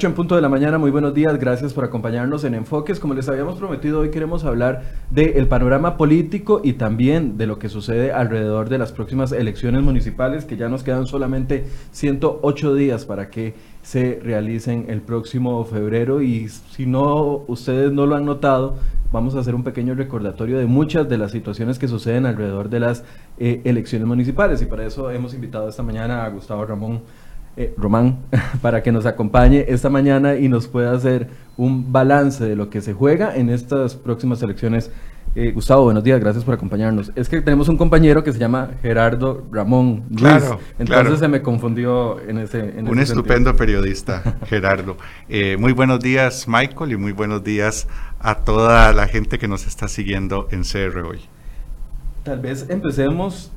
8 en punto de la mañana, muy buenos días, gracias por acompañarnos en Enfoques. Como les habíamos prometido, hoy queremos hablar del panorama político y también de lo que sucede alrededor de las próximas elecciones municipales, que ya nos quedan solamente 108 días para que se realicen el próximo febrero. Y si no, ustedes no lo han notado, vamos a hacer un pequeño recordatorio de muchas de las situaciones que suceden alrededor de las eh, elecciones municipales. Y para eso hemos invitado esta mañana a Gustavo Ramón. Eh, Román, para que nos acompañe esta mañana y nos pueda hacer un balance de lo que se juega en estas próximas elecciones. Eh, Gustavo, buenos días, gracias por acompañarnos. Es que tenemos un compañero que se llama Gerardo Ramón. Claro, entonces se me confundió en ese. un estupendo periodista, Gerardo. Eh, muy buenos días, Michael, y muy buenos días a toda la gente que nos está siguiendo en CR hoy. Tal vez empecemos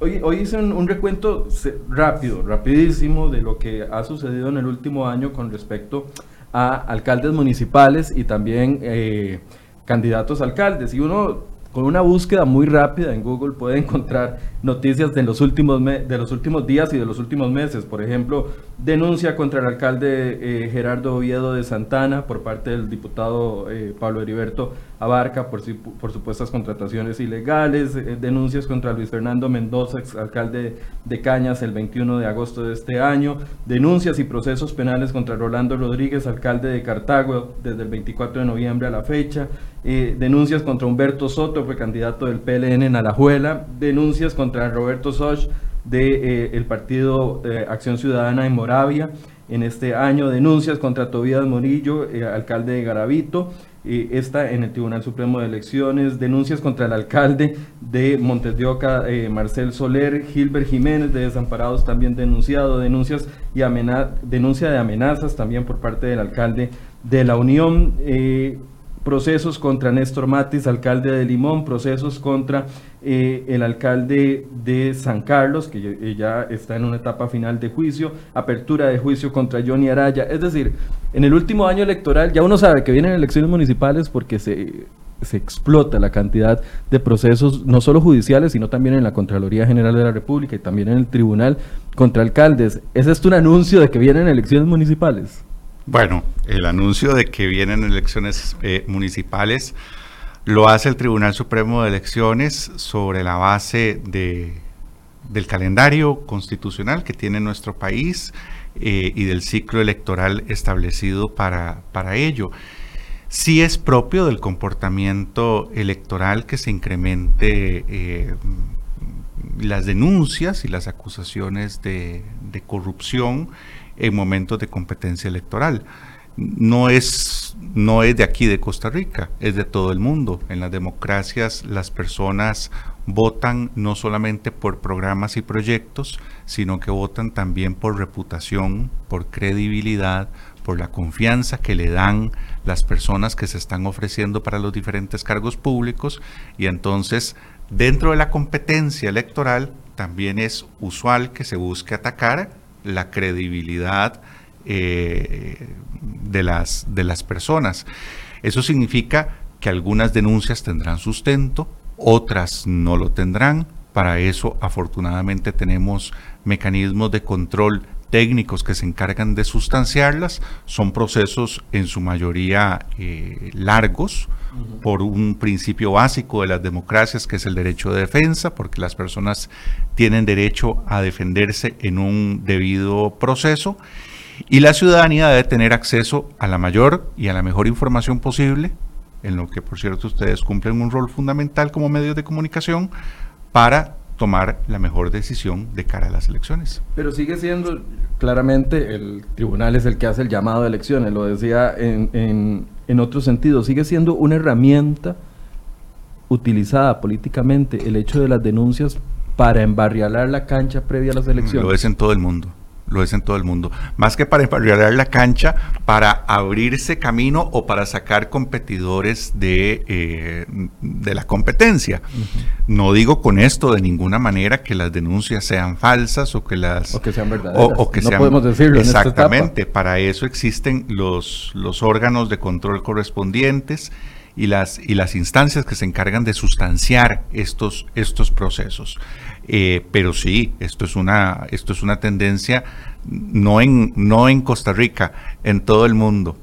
Hoy, hoy hice un, recuento rápido, rapidísimo de lo que ha sucedido en el último año con respecto a alcaldes municipales y también eh, candidatos a alcaldes. Y uno con una búsqueda muy rápida en Google puede encontrar noticias de los últimos, de los últimos días y de los últimos meses. Por ejemplo, denuncia contra el alcalde eh, Gerardo Oviedo de Santana por parte del diputado eh, Pablo Heriberto Abarca por, por supuestas contrataciones ilegales. Eh, denuncias contra Luis Fernando Mendoza, ex alcalde de Cañas, el 21 de agosto de este año. Denuncias y procesos penales contra Rolando Rodríguez, alcalde de Cartago, desde el 24 de noviembre a la fecha. denuncias contra Humberto Soto, fue candidato del PLN en Alajuela. Denuncias contra Roberto Soch del de, el partido Acción Ciudadana en Moravia. En este año, denuncias contra Tobías Morillo, alcalde de Garavito está en el Tribunal Supremo de Elecciones, denuncias contra el alcalde de Montes de Oca, eh, Marcel Soler, Gilbert Jiménez de Desamparados también denunciado, denuncias y denuncia de amenazas también por parte del alcalde de la Unión. Eh, procesos contra Néstor Matis, alcalde de Limón, procesos contra eh, el alcalde de San Carlos, que ya está en una etapa final de juicio, apertura de juicio contra Johnny Araya. Es decir, en el último año electoral ya uno sabe que vienen elecciones municipales porque se, se explota la cantidad de procesos, no solo judiciales, sino también en la Contraloría General de la República y también en el Tribunal contra alcaldes. ¿Es esto un anuncio de que vienen elecciones municipales? Bueno, el anuncio de que vienen elecciones eh, municipales lo hace el Tribunal Supremo de Elecciones sobre la base de, del calendario constitucional que tiene nuestro país eh, y del ciclo electoral establecido para, para ello. Sí es propio del comportamiento electoral que se incremente eh, las denuncias y las acusaciones de, de corrupción en momentos de competencia electoral. No es, no es de aquí de Costa Rica, es de todo el mundo. En las democracias las personas votan no solamente por programas y proyectos, sino que votan también por reputación, por credibilidad, por la confianza que le dan las personas que se están ofreciendo para los diferentes cargos públicos y entonces dentro de la competencia electoral también es usual que se busque atacar la credibilidad eh, de, las, de las personas. Eso significa que algunas denuncias tendrán sustento, otras no lo tendrán. Para eso, afortunadamente, tenemos mecanismos de control técnicos que se encargan de sustanciarlas. Son procesos en su mayoría eh, largos, por un principio básico de las democracias que es el derecho de defensa, porque las personas tienen derecho a defenderse en un debido proceso y la ciudadanía debe tener acceso a la mayor y a la mejor información posible, en lo que por cierto ustedes cumplen un rol fundamental como medios de comunicación para tomar la mejor decisión de cara a las elecciones. Pero sigue siendo, claramente, el tribunal es el que hace el llamado de elecciones, lo decía en, en, en otro sentido, sigue siendo una herramienta utilizada políticamente el hecho de las denuncias para embarrialar la cancha previa a las elecciones. Lo es en todo el mundo lo es en todo el mundo. Más que para emparrear la cancha, para abrirse camino o para sacar competidores de, eh, de la competencia. No digo con esto de ninguna manera que las denuncias sean falsas o que las... O que sean verdaderas. O, que no podemos decirlo. Exactamente. para eso existen los, los órganos de control correspondientes y las, y las instancias que se encargan de sustanciar estos, estos procesos. Eh, pero sí, esto es una, esto es una tendencia no en, no en Costa Rica, en todo el mundo.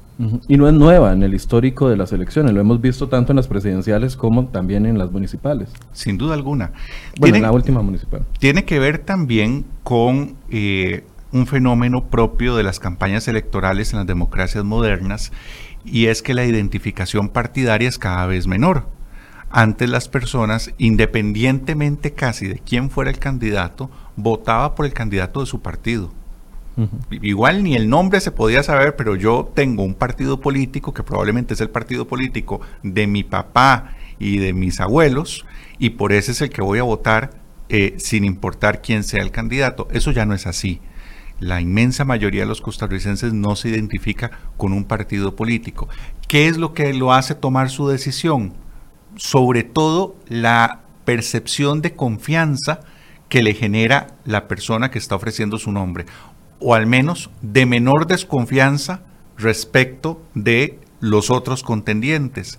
Y no es nueva en el histórico de las elecciones, lo hemos visto tanto en las presidenciales como también en las municipales. Sin duda alguna. Bueno, en la última municipal. Tiene que ver también con eh, un fenómeno propio de las campañas electorales en las democracias modernas y es que la identificación partidaria es cada vez menor. Antes las personas, independientemente casi de quién fuera el candidato, votaba por el candidato de su partido. Igual ni el nombre se podía saber, pero yo tengo un partido político que probablemente es el partido político de mi papá y de mis abuelos, y por ese es el que voy a votar eh, sin importar quién sea el candidato. Eso ya no es así la inmensa mayoría de los costarricenses no se identifica con un partido político. ¿Qué es lo que lo hace tomar su decisión? Sobre todo la percepción de confianza que le genera la persona que está ofreciendo su nombre, o al menos de menor desconfianza respecto de los otros contendientes.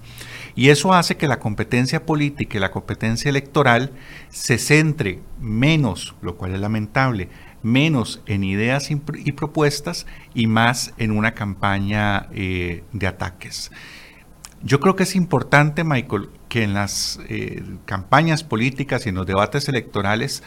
Y eso hace que la competencia política y la competencia electoral se centre menos, lo cual es lamentable, menos en ideas y propuestas y más en una campaña eh, de ataques. Yo creo que es importante, Michael, que en las eh, campañas políticas y en los debates electorales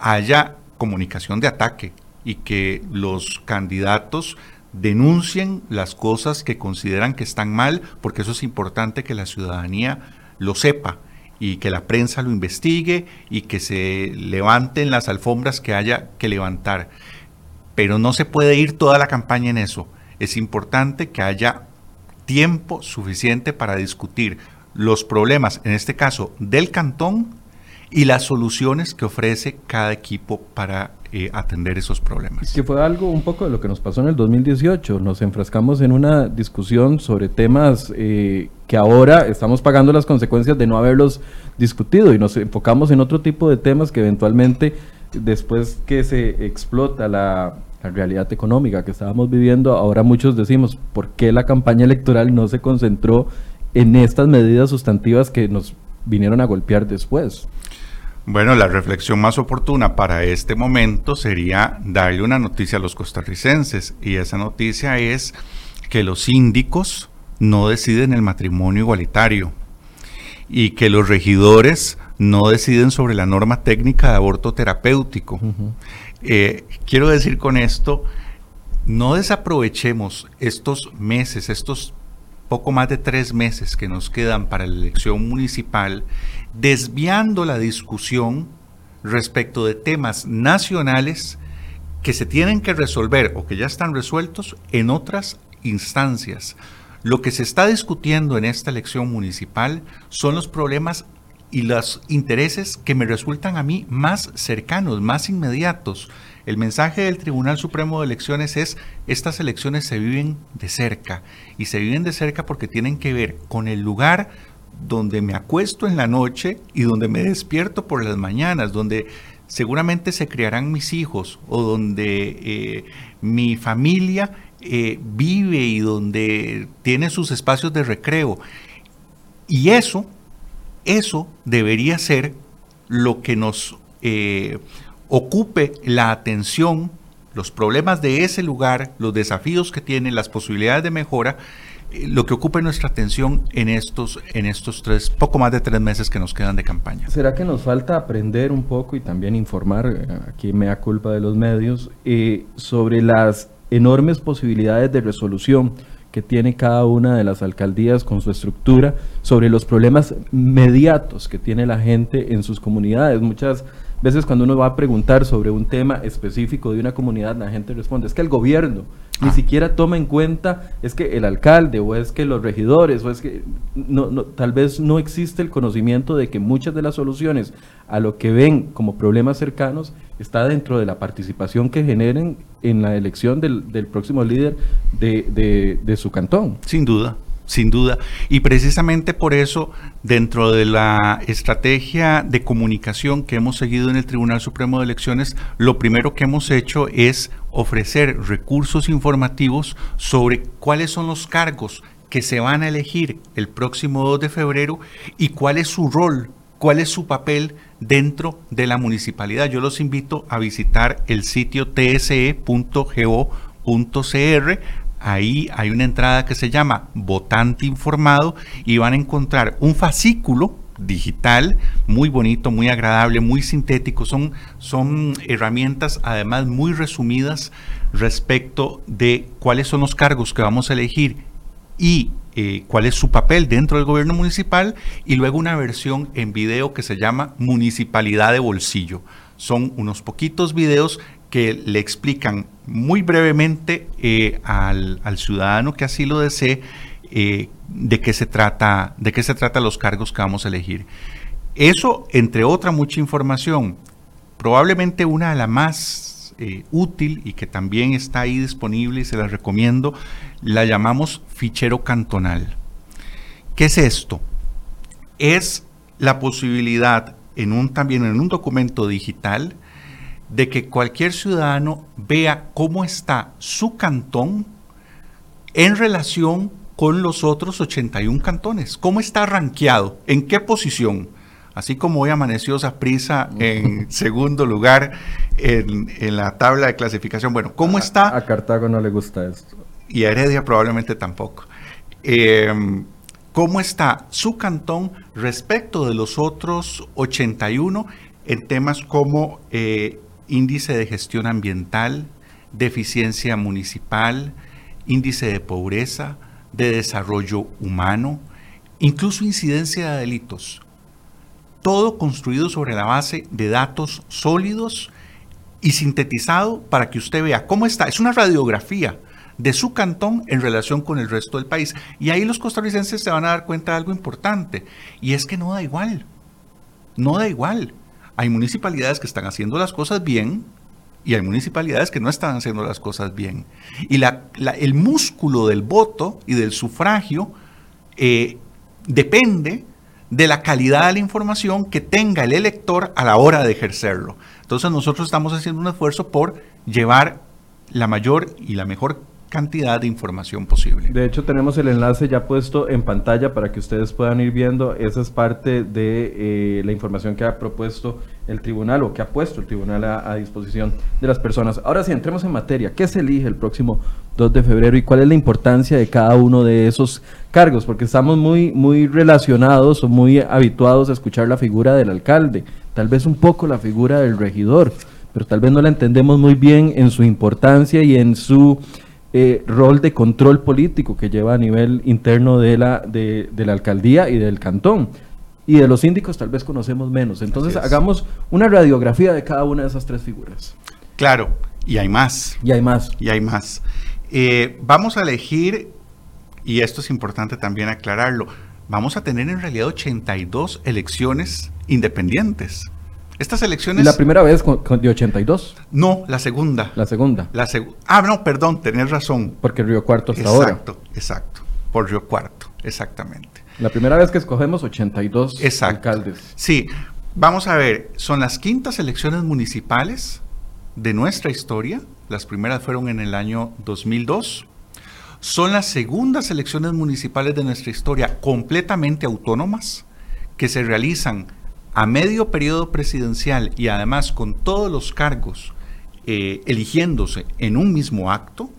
haya comunicación de ataque y que los candidatos denuncien las cosas que consideran que están mal, porque eso es importante que la ciudadanía lo sepa y que la prensa lo investigue y que se levanten las alfombras que haya que levantar. Pero no se puede ir toda la campaña en eso. Es importante que haya tiempo suficiente para discutir los problemas, en este caso del cantón, y las soluciones que ofrece cada equipo para eh, atender esos problemas. Que fue algo un poco de lo que nos pasó en el 2018. Nos enfrascamos en una discusión sobre temas eh, que ahora estamos pagando las consecuencias de no haberlos discutido y nos enfocamos en otro tipo de temas que eventualmente, después que se explota la, la realidad económica que estábamos viviendo, ahora muchos decimos, ¿por qué la campaña electoral no se concentró en estas medidas sustantivas que nos vinieron a golpear después? Bueno, la reflexión más oportuna para este momento sería darle una noticia a los costarricenses y esa noticia es que los síndicos no deciden el matrimonio igualitario y que los regidores no deciden sobre la norma técnica de aborto terapéutico. Eh, quiero decir con esto, no desaprovechemos estos meses, estos poco más de tres meses que nos quedan para la elección municipal, desviando la discusión respecto de temas nacionales que se tienen que resolver o que ya están resueltos en otras instancias. Lo que se está discutiendo en esta elección municipal son los problemas y los intereses que me resultan a mí más cercanos, más inmediatos. El mensaje del Tribunal Supremo de Elecciones es, estas elecciones se viven de cerca y se viven de cerca porque tienen que ver con el lugar donde me acuesto en la noche y donde me despierto por las mañanas, donde seguramente se criarán mis hijos o donde eh, mi familia eh, vive y donde tiene sus espacios de recreo. Y eso, eso debería ser lo que nos eh, ocupe la atención, los problemas de ese lugar, los desafíos que tiene, las posibilidades de mejora, eh, lo que ocupe nuestra atención en estos, en estos tres, poco más de tres meses que nos quedan de campaña. ¿Será que nos falta aprender un poco y también informar, eh, aquí me da culpa de los medios, sobre las enormes posibilidades de resolución que tiene cada una de las alcaldías con su estructura, sobre los problemas mediatos que tiene la gente en sus comunidades? Muchas veces cuando uno va a preguntar sobre un tema específico de una comunidad, la gente responde, es que el gobierno ni ah. siquiera toma en cuenta, es que el alcalde o es que los regidores, o es que no, tal vez no existe el conocimiento de que muchas de las soluciones a lo que ven como problemas cercanos está dentro de la participación que generen en la elección del, próximo líder de, de su cantón. Sin duda sin duda. Y precisamente por eso, dentro de la estrategia de comunicación que hemos seguido en el Tribunal Supremo de Elecciones, lo primero que hemos hecho es ofrecer recursos informativos sobre cuáles son los cargos que se van a elegir el próximo 2 de febrero y cuál es su rol, cuál es su papel dentro de la municipalidad. Yo los invito a visitar el sitio tse.go.cr. Ahí hay una entrada que se llama Votante Informado y van a encontrar un fascículo digital, muy bonito, muy agradable, muy sintético. Son, son herramientas además muy resumidas respecto de cuáles son los cargos que vamos a elegir y eh, cuál es su papel dentro del gobierno municipal y luego una versión en video que se llama Municipalidad de Bolsillo. Son unos poquitos videos que le explican muy brevemente eh, al, al, ciudadano que así lo desee eh, de qué se trata, de qué se trata los cargos que vamos a elegir. Eso, entre otra mucha información, probablemente una de las más eh, útil y que también está ahí disponible y se la recomiendo, la llamamos fichero cantonal. ¿Qué es esto? Es la posibilidad en un también en un documento digital de que cualquier ciudadano vea cómo está su cantón en relación con los otros 81 cantones. ¿Cómo está rankeado? ¿En qué posición? Así como hoy amaneció prisa en segundo lugar en, la tabla de clasificación. Bueno, ¿cómo está? A Cartago no le gusta esto. Y a Heredia probablemente tampoco. Em, ¿Cómo está su cantón respecto de los otros 81 en temas como eh, índice de gestión ambiental, deficiencia municipal, índice de pobreza, de desarrollo humano, incluso incidencia de delitos. Todo construido sobre la base de datos sólidos y sintetizado para que usted vea cómo está. Es una radiografía de su cantón en relación con el resto del país. Y ahí los costarricenses se van a dar cuenta de algo importante, y es que no da igual. No da igual. Hay municipalidades que están haciendo las cosas bien y hay municipalidades que no están haciendo las cosas bien. Y el músculo del voto y del sufragio eh, depende de la calidad de la información que tenga el elector a la hora de ejercerlo. Entonces nosotros estamos haciendo un esfuerzo por llevar la mayor y la mejor cantidad de información posible. De hecho, tenemos el enlace ya puesto en pantalla para que ustedes puedan ir viendo. Esa es parte de eh, la información que ha propuesto el tribunal o que ha puesto el tribunal a, disposición de las personas. Ahora sí, entremos en materia. ¿Qué se elige el próximo 2 de febrero y cuál es la importancia de cada uno de esos cargos? Porque estamos muy, muy relacionados o muy habituados a escuchar la figura del alcalde, tal vez un poco la figura del regidor, pero tal vez no la entendemos muy bien en su importancia y en su eh, rol de control político que lleva a nivel interno de la, de, la alcaldía y del cantón. Y de los síndicos tal vez conocemos menos. Entonces hagamos una radiografía de cada una de esas tres figuras. Claro, y hay más. Y hay más. Y hay más. Eh, vamos a elegir, y esto es importante también aclararlo, vamos a tener en realidad 82 elecciones independientes. Estas elecciones... ¿La primera vez con, de 82? No, la segunda. La segunda. La ah, no, perdón, tenés razón. Porque Río Cuarto hasta ahora. Exacto, exacto. Por Río Cuarto, exactamente. La primera vez que escogemos 82 alcaldes. Sí, vamos a ver, son las quintas elecciones municipales de nuestra historia. Las primeras fueron en el año 2002. Son las segundas elecciones municipales de nuestra historia completamente autónomas que se realizan a medio periodo presidencial y además con todos los cargos eh, eligiéndose en un mismo acto,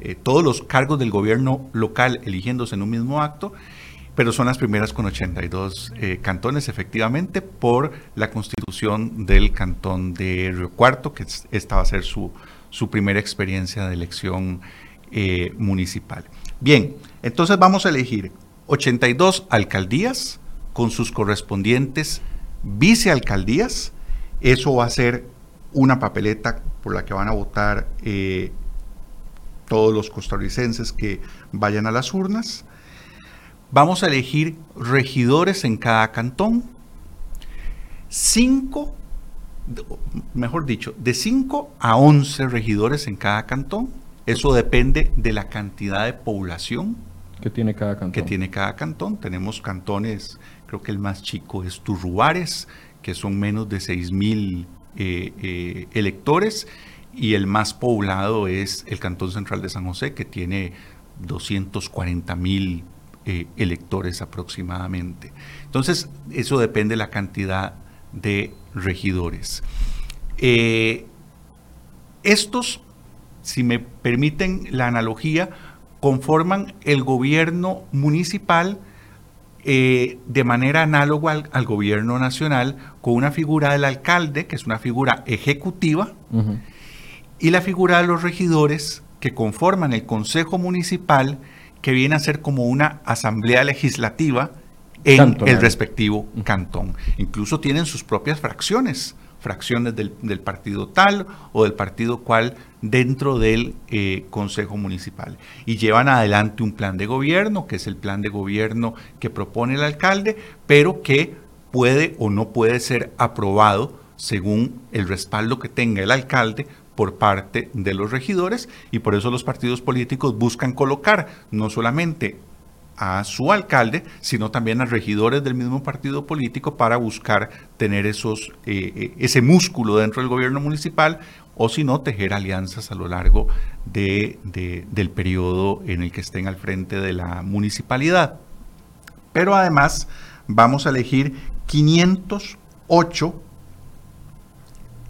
eh, todos los cargos del gobierno local eligiéndose en un mismo acto, pero son las primeras con 82 eh, cantones, efectivamente, por la constitución del cantón de Río Cuarto, que esta va a ser su, su primera experiencia de elección municipal. Bien, entonces vamos a elegir 82 alcaldías con sus correspondientes vicealcaldías. Eso va a ser una papeleta por la que van a votar eh, todos los costarricenses que vayan a las urnas. Vamos a elegir regidores en cada cantón. Cinco, mejor dicho, de 5 a 11 regidores en cada cantón. Eso depende de la cantidad de población que tiene cada cantón. Que tiene cada cantón. Tenemos cantones creo que el más chico es Turruares, que son menos de 6 mil eh, eh, electores, y el más poblado es el Cantón Central de San José, que tiene 240 mil eh, electores aproximadamente. Entonces, eso depende de la cantidad de regidores. Estos, si me permiten la analogía, conforman el gobierno municipal eh, de manera análoga al, gobierno nacional, con una figura del alcalde, que es una figura ejecutiva, y la figura de los regidores, que conforman el Consejo Municipal, que viene a ser como una asamblea legislativa en el respectivo cantón. Incluso tienen sus propias fracciones, fracciones del, partido tal o del partido cual dentro del eh, Consejo Municipal. Y llevan adelante un plan de gobierno, que es el plan de gobierno que propone el alcalde, pero que puede o no puede ser aprobado según el respaldo que tenga el alcalde por parte de los regidores y por eso los partidos políticos buscan colocar no solamente a su alcalde, sino también a regidores del mismo partido político para buscar tener esos, eh, eh, ese músculo dentro del gobierno municipal o si no, tejer alianzas a lo largo de, del periodo en el que estén al frente de la municipalidad. Pero además vamos a elegir 508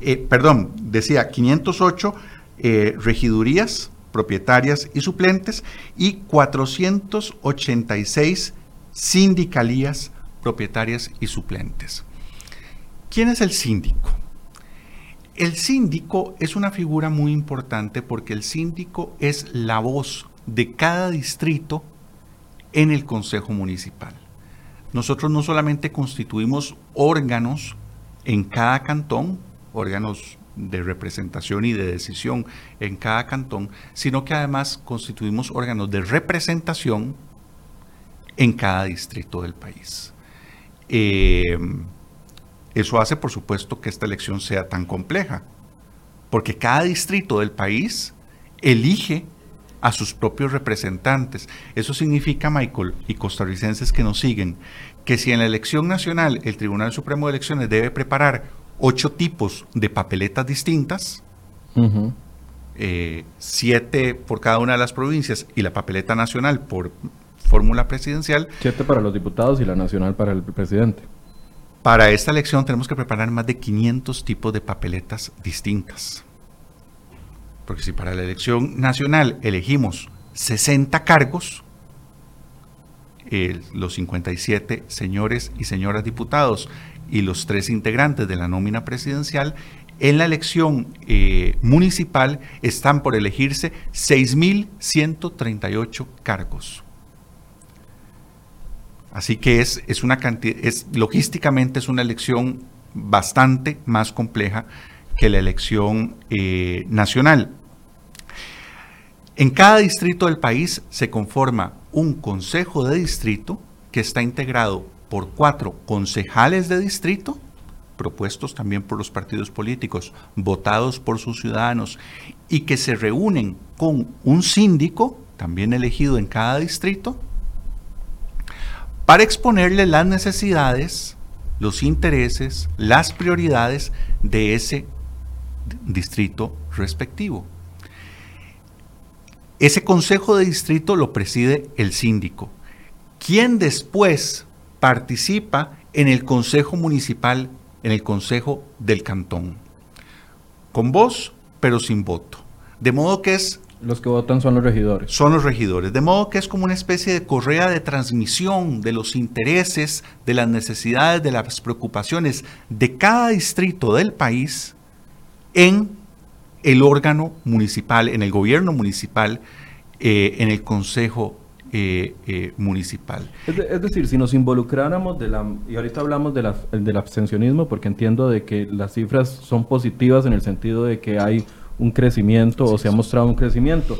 eh, perdón, decía 508 eh, regidurías propietarias y suplentes y 486 sindicalías propietarias y suplentes. ¿Quién es el síndico? El síndico es una figura muy importante porque el síndico es la voz de cada distrito en el Consejo Municipal. Nosotros no solamente constituimos órganos en cada cantón, órganos de representación y de decisión en cada cantón, sino que además constituimos órganos de representación en cada distrito del país. Eh, eso hace, por supuesto, que esta elección sea tan compleja, porque cada distrito del país elige a sus propios representantes. Eso significa, Michael, y costarricenses que nos siguen, que si en la elección nacional el Tribunal Supremo de Elecciones debe preparar ocho tipos de papeletas distintas, eh, siete por cada una de las provincias y la papeleta nacional por fórmula presidencial. Siete para los diputados y la nacional para el presidente. Para esta elección tenemos que preparar más de 500 tipos de papeletas distintas. Porque si para la elección nacional elegimos 60 cargos, los 57 señores y señoras diputados y los tres integrantes de la nómina presidencial, en la elección eh, municipal están por elegirse 6.138 cargos. Así que es, es una cantidad, es, logísticamente es una elección bastante más compleja que la elección eh, nacional. En cada distrito del país se conforma un consejo de distrito que está integrado por cuatro concejales de distrito, propuestos también por los partidos políticos, votados por sus ciudadanos, y que se reúnen con un síndico, también elegido en cada distrito, para exponerle las necesidades, los intereses, las prioridades de ese distrito respectivo. Ese consejo de distrito lo preside el síndico, quien después participa en el Consejo Municipal, en el Consejo del Cantón. Con voz, pero sin voto. De modo que es... Los que votan son los regidores. Son los regidores. De modo que es como una especie de correa de transmisión de los intereses, de las necesidades, de las preocupaciones de cada distrito del país en el órgano municipal, en el gobierno municipal, eh, en el Consejo eh, eh, municipal. Es, decir, si nos involucráramos de la, y ahorita hablamos de la, del abstencionismo, porque entiendo de que las cifras son positivas en el sentido de que hay un crecimiento o se ha mostrado un crecimiento.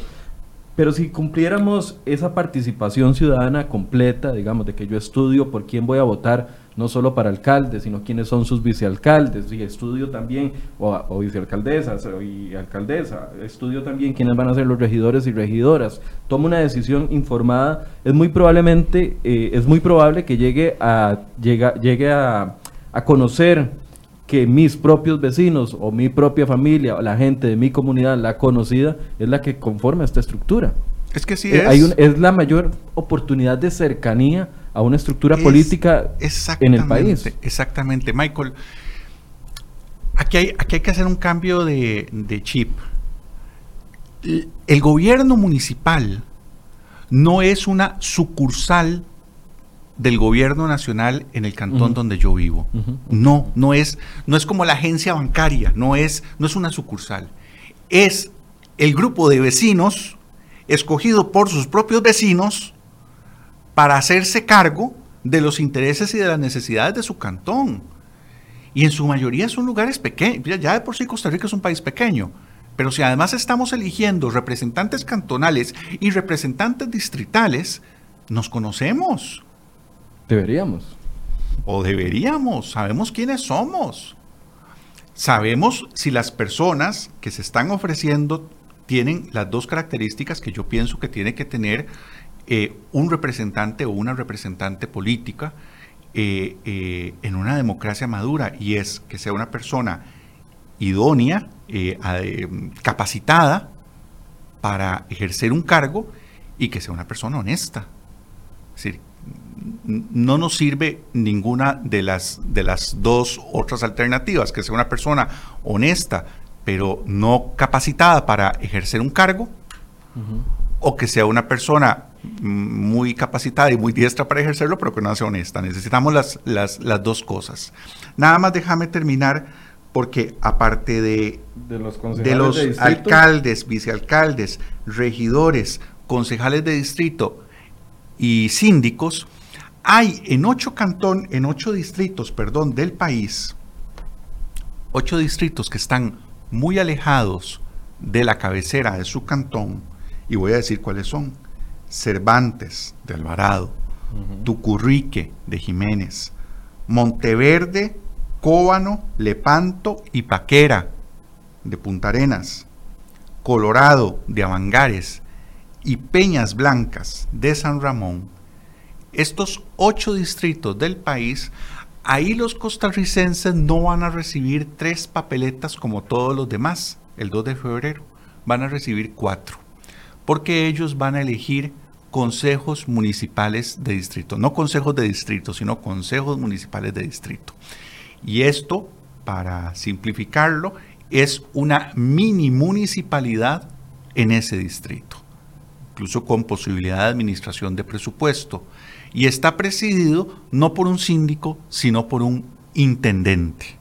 Pero si cumpliéramos esa participación ciudadana completa, digamos, de que yo estudio por quién voy a votar, no solo para alcaldes, sino quiénes son sus vicealcaldes, y estudio también, o, vicealcaldesas y alcaldesa, estudio también quiénes van a ser los regidores y regidoras, tomo una decisión informada, es muy probablemente, eh, es muy probable que llegue a, llegue, llegue a, a conocer que mis propios vecinos o mi propia familia o la gente de mi comunidad, la conocida, es la que conforma esta estructura. Es que sí Eh, es. hay un- es la mayor oportunidad de cercanía a una estructura Es- política en el país. Exactamente, Michael. Aquí hay, aquí hay que hacer un cambio de, de chip. El gobierno municipal no es una sucursal del gobierno nacional en el cantón donde yo vivo. No, no es, no es como la agencia bancaria, no es, no es una sucursal. Es el grupo de vecinos escogido por sus propios vecinos para hacerse cargo de los intereses y de las necesidades de su cantón. Y en su mayoría son lugares pequeños. Ya- de por sí Costa Rica es un país pequeño. Pero si además estamos eligiendo representantes cantonales y representantes distritales, nos conocemos. Deberíamos. O deberíamos. Sabemos quiénes somos. Sabemos si las personas que se están ofreciendo tienen las dos características que yo pienso que tiene que tener eh, un representante o una representante política eh, eh, en una democracia madura y es que sea una persona idónea, capacitada para ejercer un cargo y que sea una persona honesta. Es decir, no nos sirve ninguna de las, de las dos otras alternativas, que sea una persona honesta, pero no capacitada para ejercer un cargo, o que sea una persona muy capacitada y muy diestra para ejercerlo, pero que no sea honesta. Necesitamos las, las, las dos cosas. Nada más déjame terminar, porque aparte de, De los de concejales los de distrito. alcaldes, vicealcaldes, regidores, concejales de distrito y síndicos, hay en ocho cantón, en ocho distritos, perdón, del país, ocho distritos que están muy alejados de la cabecera de su cantón, y voy a decir cuáles son. Cervantes de Alvarado. Tucurrique de Jiménez, Monteverde, Cóbano, Lepanto y Paquera de Punta Arenas, Colorado de Avangares y Peñas Blancas de San Ramón. Estos ocho distritos del país, ahí los costarricenses no van a recibir tres papeletas como todos los demás el 2 de febrero, van a recibir cuatro, porque ellos van a elegir consejos municipales de distrito, no consejos de distrito, sino consejos municipales de distrito. Y esto, para simplificarlo, es una mini municipalidad en ese distrito, incluso con posibilidad de administración de presupuesto. Y está presidido no por un síndico, sino por un intendente,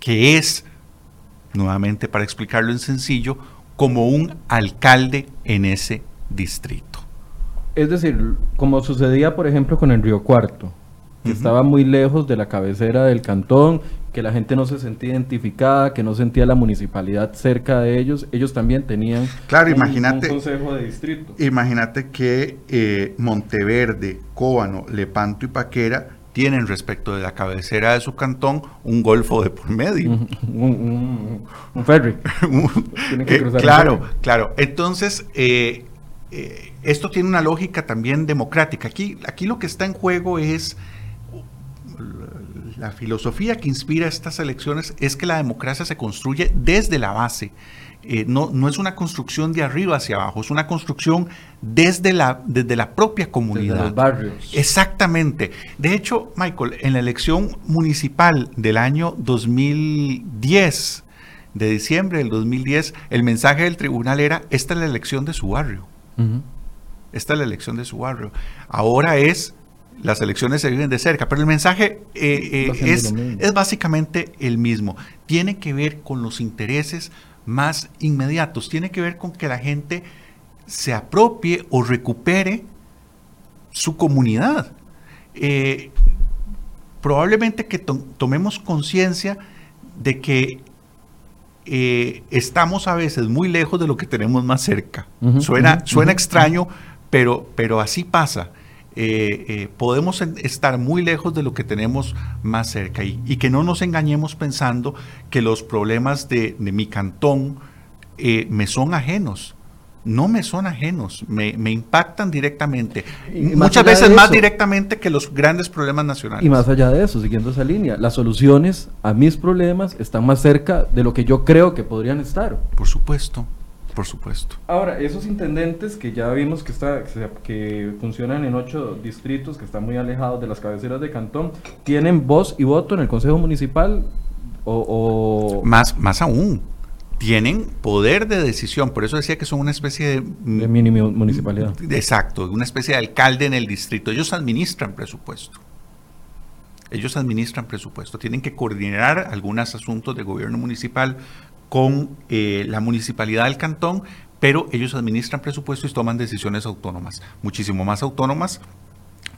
que es, nuevamente para explicarlo en sencillo, como un alcalde en ese distrito. Es decir, como sucedía, por ejemplo, con el Río Cuarto, que estaba muy lejos de la cabecera del cantón, que la gente no se sentía identificada, que no sentía la municipalidad cerca de ellos, ellos también tenían Claro, un- imagínate- un consejo de distrito. Imagínate que eh, Monteverde, Cóbano, Lepanto y Paquera tienen respecto de la cabecera de su cantón un golfo de por medio. un, un- un ferry. Tienen que Eh, claro, ferry. claro. Entonces, eh, eh, esto tiene una lógica también democrática. Aquí, aquí lo que está en juego es la filosofía que inspira estas elecciones es que la democracia se construye desde la base. Eh, no, no es una construcción de arriba hacia abajo, es una construcción desde la, desde la propia comunidad. Desde los barrios. Exactamente. De hecho, Michael, en la elección municipal del año 2010, de diciembre del 2010, el mensaje del tribunal era, esta es la elección de su barrio. Esta es la elección de su barrio. Ahora es, las elecciones se viven de cerca, pero el mensaje eh, eh, es, es básicamente el mismo. Tiene que ver con los intereses más inmediatos, tiene que ver con que la gente se apropie o recupere su comunidad. Eh, probablemente que to- tomemos conciencia de que eh, estamos a veces muy lejos de lo que tenemos más cerca. Suena suena extraño, pero, pero así pasa. Eh, eh, podemos estar muy lejos de lo que tenemos más cerca y, y que no nos engañemos pensando que los problemas de, de mi cantón eh, me son ajenos. No me son ajenos, me, me impactan directamente. Y Muchas veces más directamente que los grandes problemas nacionales. Y más allá de eso, siguiendo esa línea, las soluciones a mis problemas están más cerca de lo que yo creo que podrían estar. Por supuesto. Por supuesto. Ahora, esos intendentes que ya vimos que, está, que funcionan en ocho distritos, que están muy alejados de las cabeceras de cantón, ¿tienen voz y voto en el Consejo Municipal? O, Más, más aún, tienen poder de decisión, por eso decía que son una especie de... De mini municipalidad. Exacto, una especie de alcalde en el distrito. Ellos administran presupuesto. Ellos administran presupuesto. Tienen que coordinar algunos asuntos de gobierno municipal con eh, la municipalidad del cantón, pero ellos administran presupuesto y toman decisiones autónomas, muchísimo más autónomas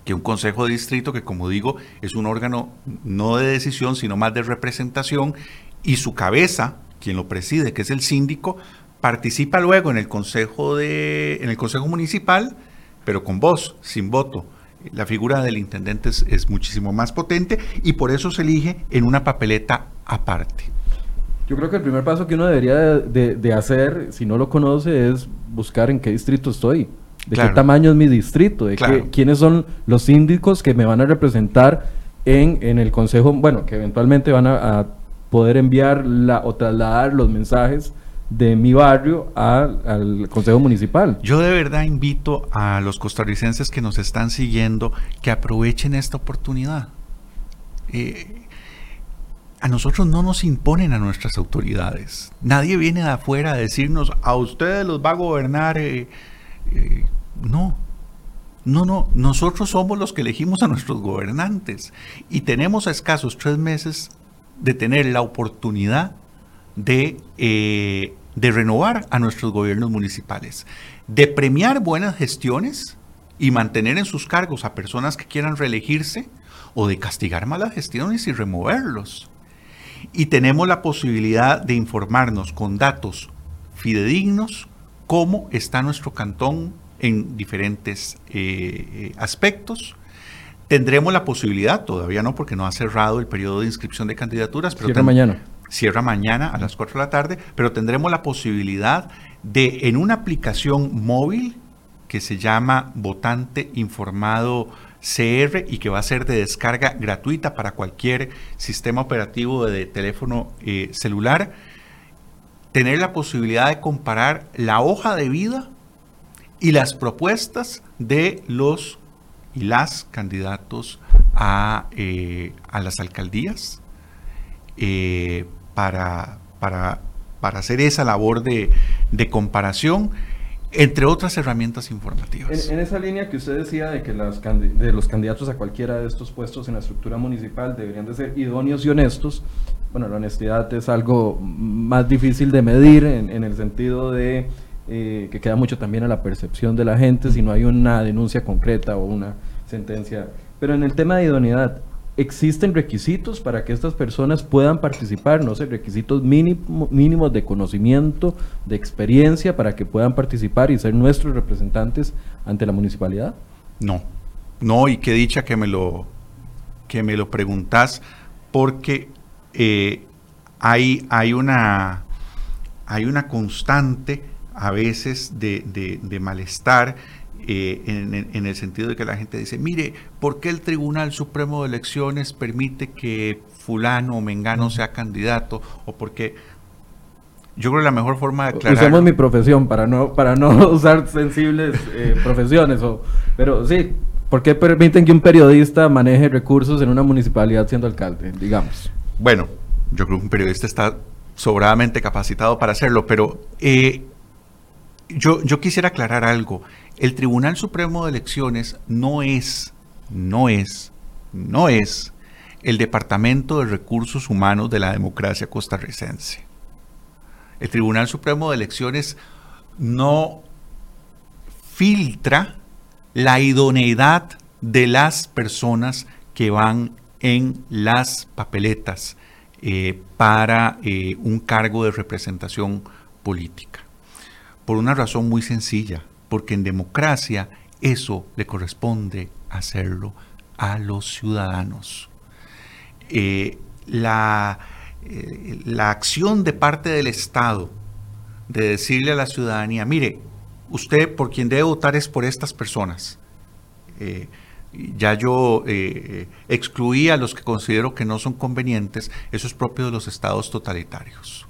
que un consejo de distrito que, como digo, es un órgano no de decisión, sino más de representación, y su cabeza, quien lo preside, que es el síndico, participa luego en el consejo de, en el consejo municipal, pero con voz, sin voto. La figura del intendente es muchísimo más potente y por eso se elige en una papeleta aparte. Yo creo que el primer paso que uno debería de, hacer, si no lo conoce, es buscar en qué distrito estoy, de qué tamaño es mi distrito, de qué, quiénes son los síndicos que me van a representar en, en el consejo, bueno, que eventualmente van a, poder enviar la, o trasladar los mensajes de mi barrio al Consejo Municipal. Yo de verdad invito a los costarricenses que nos están siguiendo que aprovechen esta oportunidad. Eh, a nosotros no nos imponen a nuestras autoridades. Nadie viene de afuera a decirnos, a ustedes los va a gobernar. Eh, eh, no, no, no, nosotros somos los que elegimos a nuestros gobernantes y tenemos a escasos tres meses de tener la oportunidad de, eh, de renovar a nuestros gobiernos municipales, de premiar buenas gestiones y mantener en sus cargos a personas que quieran reelegirse o de castigar malas gestiones y removerlos y tenemos la posibilidad de informarnos con datos fidedignos cómo está nuestro cantón en diferentes eh, eh, aspectos. Tendremos la posibilidad, todavía no porque no ha cerrado el periodo de inscripción de candidaturas, pero cierra mañana. Cierra mañana a las 4 de la tarde, pero tendremos la posibilidad de en una aplicación móvil que se llama Votante Informado CR y que va a ser de descarga gratuita para cualquier sistema operativo de teléfono eh, celular, tener la posibilidad de comparar la hoja de vida y las propuestas de los y las candidatos a, eh, las alcaldías eh, para, para, para, hacer esa labor de, de comparación entre otras herramientas informativas. En, esa línea que usted decía de que los candidatos a cualquiera de estos puestos en la estructura municipal deberían de ser idóneos y honestos, bueno, la honestidad es algo más difícil de medir en, el sentido de eh, que queda mucho también a la percepción de la gente si no hay una denuncia concreta o una sentencia. Pero en el tema de idoneidad, existen requisitos para que estas personas puedan participar, no sé, requisitos mínimos de conocimiento, de experiencia para que puedan participar y ser nuestros representantes ante la municipalidad? No, no, y qué dicha que me lo, que me lo preguntas, porque eh, hay, hay, una, hay una constante a veces de, de malestar eh, en, el sentido de que la gente dice, mire, ¿por qué el Tribunal Supremo de Elecciones permite que fulano o mengano sea candidato? O porque yo creo que la mejor forma de aclarar... Usemos mi profesión para no, para no usar sensibles eh, profesiones, o, pero sí, ¿por qué permiten que un periodista maneje recursos en una municipalidad siendo alcalde, digamos? Bueno, yo creo que un periodista está sobradamente capacitado para hacerlo, pero eh, yo, yo quisiera aclarar algo. El Tribunal Supremo de Elecciones no es, no es, no es el Departamento de Recursos Humanos de la democracia costarricense. El Tribunal Supremo de Elecciones no filtra la idoneidad de las personas que van en las papeletas eh, para eh, un cargo de representación política. Por una razón muy sencilla porque en democracia eso le corresponde hacerlo a los ciudadanos. Eh, la, eh, la acción de parte del Estado de decirle a la ciudadanía, mire, usted por quien debe votar es por estas personas. Eh, ya yo excluí a los que considero que no son convenientes, eso es propio de los estados totalitarios.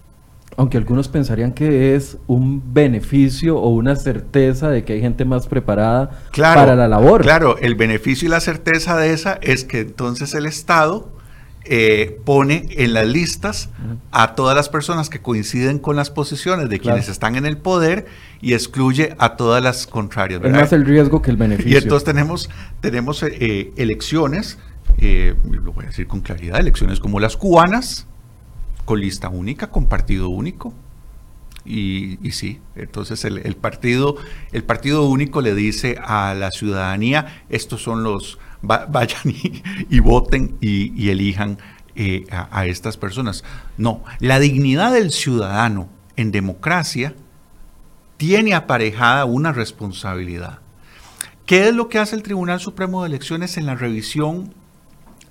Aunque algunos pensarían que es un beneficio o una certeza de que hay gente más preparada para la labor. Claro, el beneficio y la certeza de esa es que entonces el Estado eh, pone en las listas a todas las personas que coinciden con las posiciones de quienes están en el poder y excluye a todas las contrarias. Es más el riesgo que el beneficio. Y entonces tenemos, tenemos eh, elecciones, eh, lo voy a decir con claridad, elecciones como las cubanas, lista única, con partido único. Y, sí, entonces el, partido, el partido único le dice a la ciudadanía, estos son los, vayan y, voten y, elijan eh, a, estas personas. No, la dignidad del ciudadano en democracia tiene aparejada una responsabilidad. ¿Qué es lo que hace el Tribunal Supremo de Elecciones en la revisión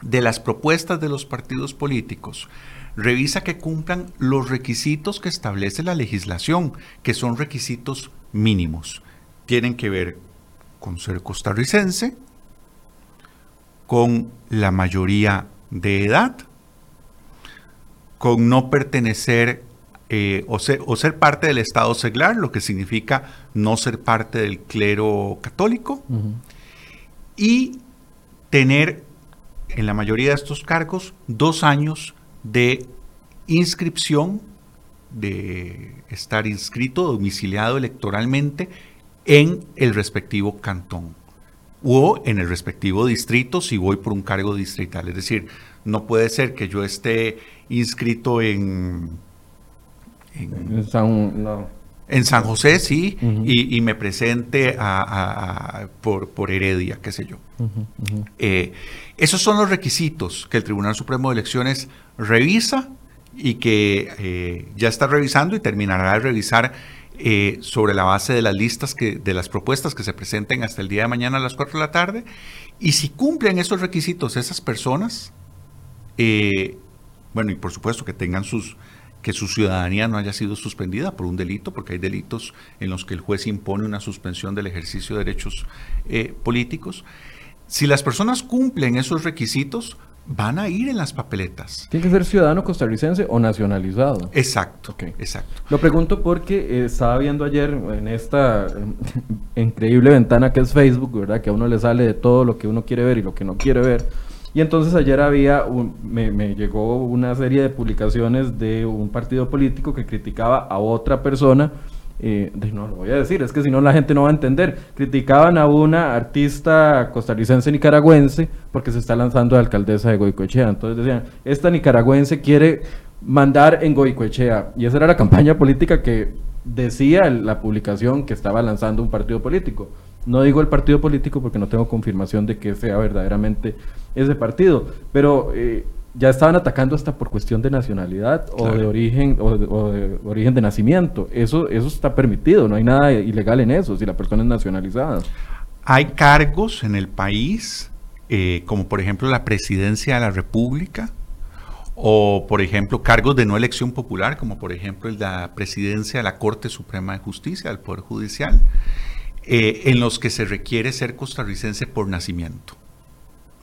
de las propuestas de los partidos políticos? Revisa que cumplan los requisitos que establece la legislación, que son requisitos mínimos. Tienen que ver con ser costarricense, con la mayoría de edad, con no pertenecer eh, o, ser, o, ser, parte del Estado seglar, lo que significa no ser parte del clero católico, y tener en la mayoría de estos cargos dos años de inscripción, de estar inscrito, domiciliado electoralmente en el respectivo cantón o en el respectivo distrito si voy por un cargo distrital. Es decir, no puede ser que yo esté inscrito en... José, sí, y, me presente por, por, Heredia, qué sé yo. Eh, esos son los requisitos que el Tribunal Supremo de Elecciones revisa y que eh, ya está revisando y terminará de revisar eh, sobre la base de las listas que, de las propuestas que se presenten hasta el día de mañana a las 4 de la tarde. Y si cumplen esos requisitos esas personas, bueno, y por supuesto que tengan sus, que su ciudadanía no haya sido suspendida por un delito, porque hay delitos en los que el juez impone una suspensión del ejercicio de derechos políticos. Si las personas cumplen esos requisitos, van a ir en las papeletas. Tiene que ser ciudadano costarricense o nacionalizado. Exacto, exacto. Lo pregunto porque eh, estaba viendo ayer en esta increíble ventana que es Facebook, ¿verdad? Que a uno le sale de todo lo que uno quiere ver y lo que no quiere ver. Y entonces ayer había, me, me, llegó una serie de publicaciones de un partido político que criticaba a otra persona eh, no lo voy a decir, es que si no la gente no va a entender. Criticaban a una artista costarricense nicaragüense porque se está lanzando de alcaldesa de Goicoechea. Entonces decían, esta nicaragüense quiere mandar en Goicoechea. Y esa era la campaña política que decía la publicación que estaba lanzando un partido político. No digo el partido político porque no tengo confirmación de que sea verdaderamente ese partido, pero eh, ya estaban atacando hasta por cuestión de nacionalidad o de origen o de, origen de nacimiento. Eso eso está permitido, no hay nada ilegal en eso si la persona es nacionalizada. Hay cargos en el país, eh, como por ejemplo la presidencia de la República, o por ejemplo cargos de no elección popular, como por ejemplo la presidencia de la Corte Suprema de Justicia, del Poder Judicial, eh, en los que se requiere ser costarricense por nacimiento.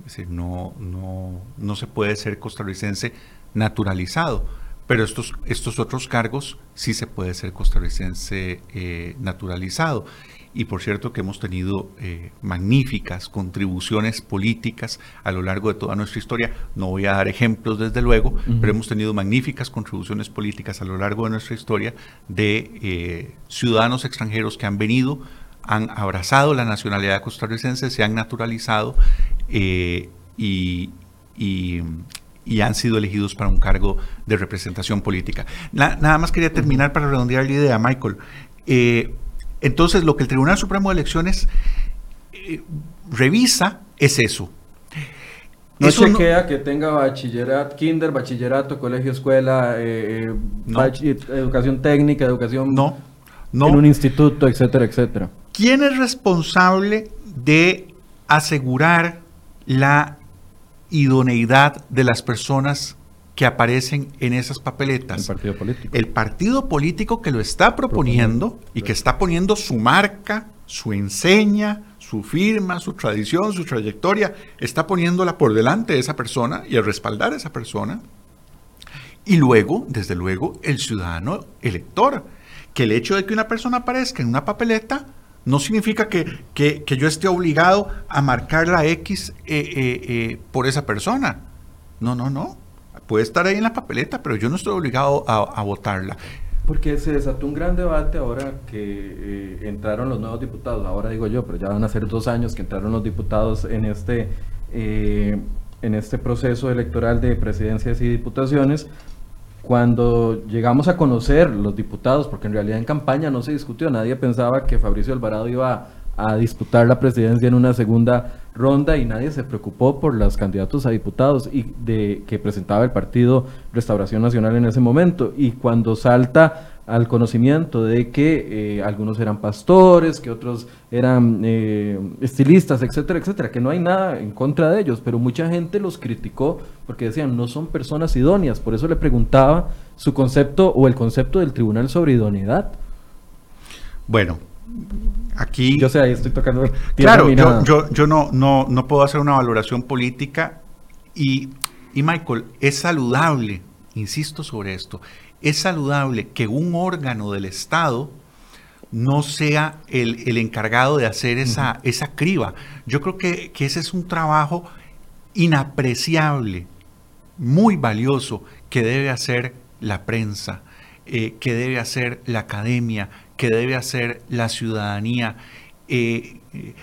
Es decir, no, no, no se puede ser costarricense naturalizado, pero estos, estos otros cargos sí se puede ser costarricense eh, naturalizado. Y por cierto que hemos tenido eh, magníficas contribuciones políticas a lo largo de toda nuestra historia. No voy a dar ejemplos desde luego, pero hemos tenido magníficas contribuciones políticas a lo largo de nuestra historia de eh, ciudadanos extranjeros que han venido, han abrazado la nacionalidad costarricense, se han naturalizado eh, y, han sido elegidos para un cargo de representación política. nada más quería terminar para redondear la idea, Michael. Eh, entonces, lo que el Tribunal Supremo de Elecciones eh, revisa es eso. No chequea que tenga bachillerato, kinder, bachillerato, colegio, escuela, educación técnica, educación no, en un instituto, etcétera, etcétera. ¿Quién es responsable de asegurar la idoneidad de las personas que aparecen en esas papeletas. El partido político. El partido político que lo está proponiendo y que está poniendo su marca, su enseña, su firma, su tradición, su trayectoria, está poniéndola por delante de esa persona y al respaldar a esa persona. Y luego, desde luego, el ciudadano elector, que el hecho de que una persona aparezca en una papeleta no significa que, yo esté obligado a marcar la X eh, eh, eh, por esa persona. No, no, no. Puede estar ahí en la papeleta, pero yo no estoy obligado a, votarla. Porque se desató un gran debate ahora que entraron los nuevos diputados, ahora digo yo, pero ya van a ser dos años que entraron los diputados en este, en este proceso electoral de presidencias y diputaciones, cuando llegamos a conocer los diputados, porque en realidad en campaña no se discutió, nadie pensaba que Fabricio Alvarado iba a, disputar la presidencia en una segunda ronda y nadie se preocupó por los candidatos a diputados y de que presentaba el partido Restauración Nacional en ese momento. Y cuando salta al conocimiento de que eh, algunos eran pastores, que otros eran eh, estilistas, etcétera, etcétera, que no hay nada en contra de ellos, pero mucha gente los criticó porque decían no son personas idóneas, por eso le preguntaba su concepto o el concepto del tribunal sobre idoneidad. Bueno, aquí... Yo sé, ahí estoy tocando... Claro, yo, yo, no, no, no puedo hacer una valoración política y, y Michael, es saludable, insisto sobre esto, es saludable que un órgano del Estado no sea el, encargado de hacer esa, esa criba. Yo creo que, ese es un trabajo inapreciable, muy valioso, que debe hacer la prensa, eh, que debe hacer la academia, que debe hacer la ciudadanía, eh, eh,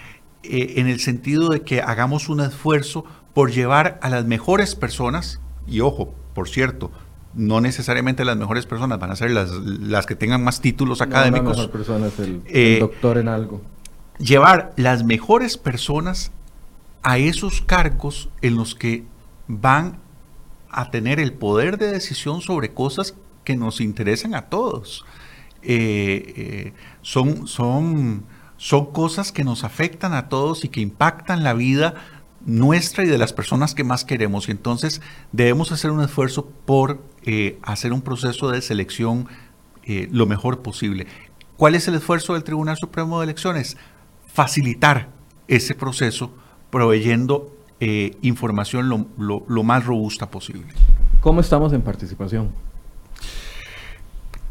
en el sentido de que hagamos un esfuerzo por llevar a las mejores personas, y ojo, por cierto, no necesariamente las mejores personas van a ser las, las que tengan más títulos académicos. No, persona es el, eh, doctor en algo. Llevar las mejores personas a esos cargos en los que van a tener el poder de decisión sobre cosas que nos interesan a todos. Eh, son, son, son cosas que nos afectan a todos y que impactan la vida nuestra y de las personas que más queremos. Y entonces debemos hacer un esfuerzo por eh, hacer un proceso de selección eh, lo mejor posible. ¿Cuál es el esfuerzo del Tribunal Supremo de Elecciones? Facilitar ese proceso proveyendo información lo, lo, más robusta posible. ¿Cómo estamos en participación?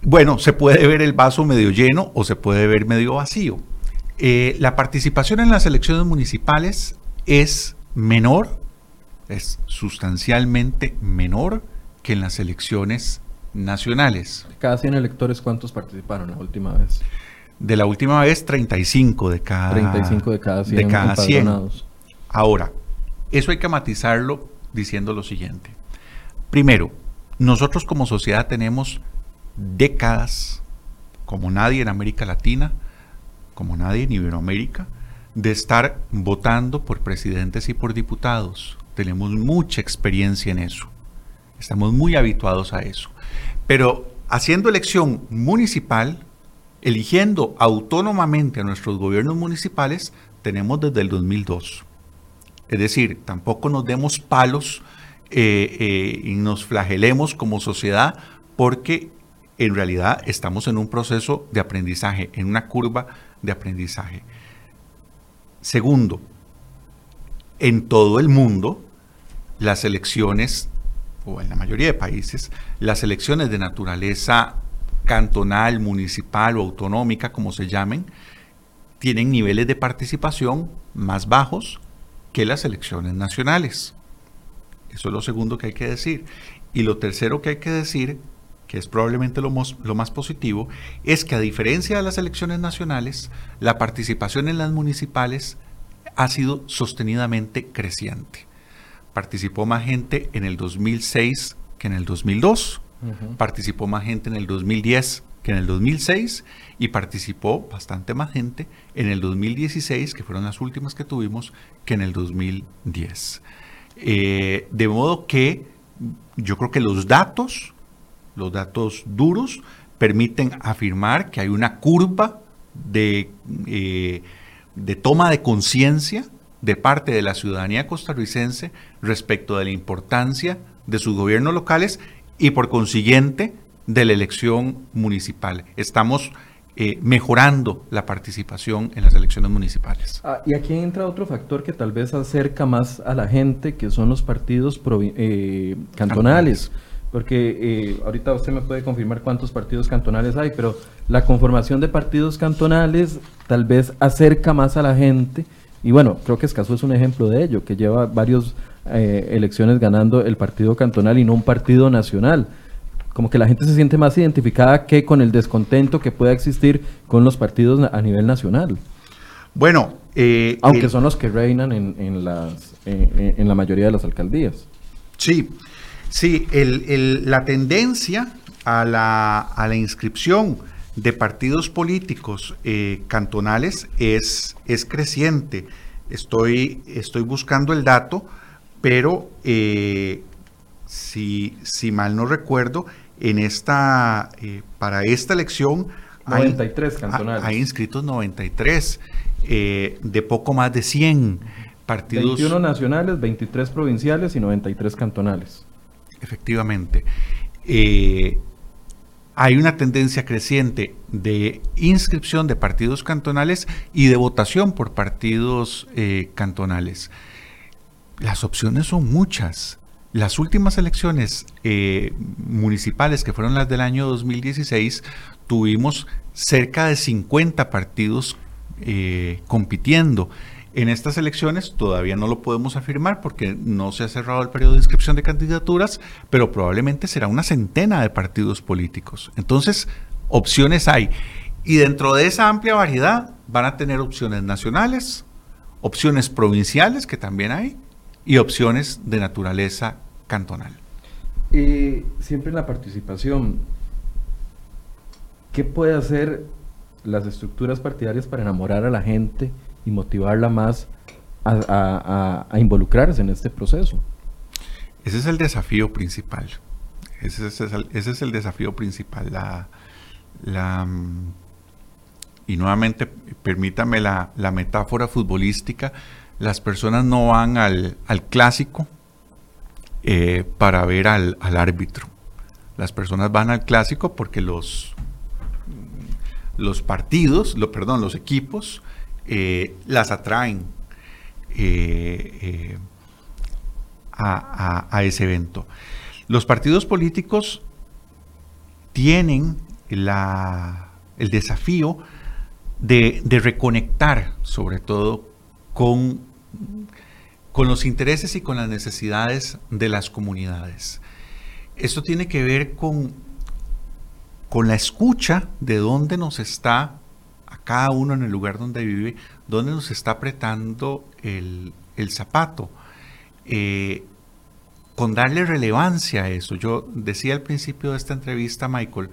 Bueno, se puede ver el vaso medio lleno o se puede ver medio vacío. la participación en las elecciones municipales es menor, es sustancialmente menor que en las elecciones nacionales. Cada 100 electores, ¿cuántos participaron la última vez? De la última vez, 35 de cada 35 de cada 100. De cada 100. Ahora, eso hay que matizarlo diciendo lo siguiente. Primero, nosotros como sociedad tenemos décadas, como nadie en América Latina, como nadie en Iberoamérica, de estar votando por presidentes y por diputados. Tenemos mucha experiencia en eso. Estamos muy habituados a eso. Pero haciendo elección municipal, eligiendo autónomamente a nuestros gobiernos municipales, tenemos desde el 2002. Es decir, tampoco nos demos palos eh, eh, y nos flagelemos como sociedad porque en realidad estamos en un proceso de aprendizaje, en una curva de aprendizaje. Segundo, en todo el mundo, las elecciones, o en la mayoría de países, las elecciones de naturaleza cantonal, municipal o autonómica, como se llamen, tienen niveles de participación más bajos que las elecciones nacionales. Eso es lo segundo que hay que decir. Y lo tercero que hay que decir, que es probablemente lo más, lo más positivo, es que a diferencia de las elecciones nacionales, la participación en las municipales ha sido sostenidamente creciente. Participó más gente en el 2006 que en el 2002, participó más gente en el 2010 que en el 2006 y participó bastante más gente en el 2016, que fueron las últimas que tuvimos, que en el 2010. Eh, de modo que yo creo que los datos, los datos duros, permiten afirmar que hay una curva de... Eh, de toma de conciencia de parte de la ciudadanía costarricense respecto de la importancia de sus gobiernos locales y por consiguiente de la elección municipal. Estamos eh, mejorando la participación en las elecciones municipales. Ah, y aquí entra otro factor que tal vez acerca más a la gente, que son los partidos eh, cantonales porque eh, ahorita usted me puede confirmar cuántos partidos cantonales hay, pero la conformación de partidos cantonales tal vez acerca más a la gente, y bueno, creo que Escazú es un ejemplo de ello, que lleva varias eh, elecciones ganando el partido cantonal y no un partido nacional. Como que la gente se siente más identificada que con el descontento que pueda existir con los partidos a nivel nacional. Bueno, eh, aunque son los que reinan en, las, en la mayoría de las alcaldías. Sí, Sí, la tendencia a la, inscripción de partidos políticos eh, cantonales es, es creciente. Estoy, estoy buscando el dato, pero eh, si, si, mal no recuerdo, en esta, eh, para esta elección 93 hay, cantonales. Hay inscritos 93, de poco más de 100 partidos. 21 nacionales, 23 provinciales y 93 cantonales efectivamente, eh, hay una tendencia creciente de inscripción de partidos cantonales y de votación por partidos eh, cantonales. Las opciones son muchas. Las últimas elecciones eh, municipales, que fueron las del año 2016, tuvimos cerca de 50 partidos compitiendo en estas elecciones todavía no lo podemos afirmar porque no se ha cerrado el periodo de inscripción de candidaturas, pero probablemente será una centena de partidos políticos. Entonces, opciones hay. Y dentro de esa amplia variedad van a tener opciones nacionales, opciones provinciales, que también hay, y opciones de naturaleza cantonal. Y siempre en la participación, ¿qué puede hacer las estructuras partidarias para enamorar a la gente? Y motivarla más a, involucrarse en este proceso. Ese es el desafío principal. Ese es, el, desafío principal. La, mm, y nuevamente, permítame la, metáfora futbolística. Las personas no van al, clásico eh, para ver al, árbitro. Las personas van al clásico porque los, los partidos, lo, perdón, los equipos eh, las atraen eh, eh, a, ese evento. Los partidos políticos tienen el desafío de, reconectar sobre todo con, con los intereses y con las necesidades de las comunidades. Esto tiene que ver con, con la escucha de dónde nos está cada uno en el lugar donde vive, donde nos está apretando el, zapato. Eh, con darle relevancia a eso. Yo decía al principio de esta entrevista, Michael,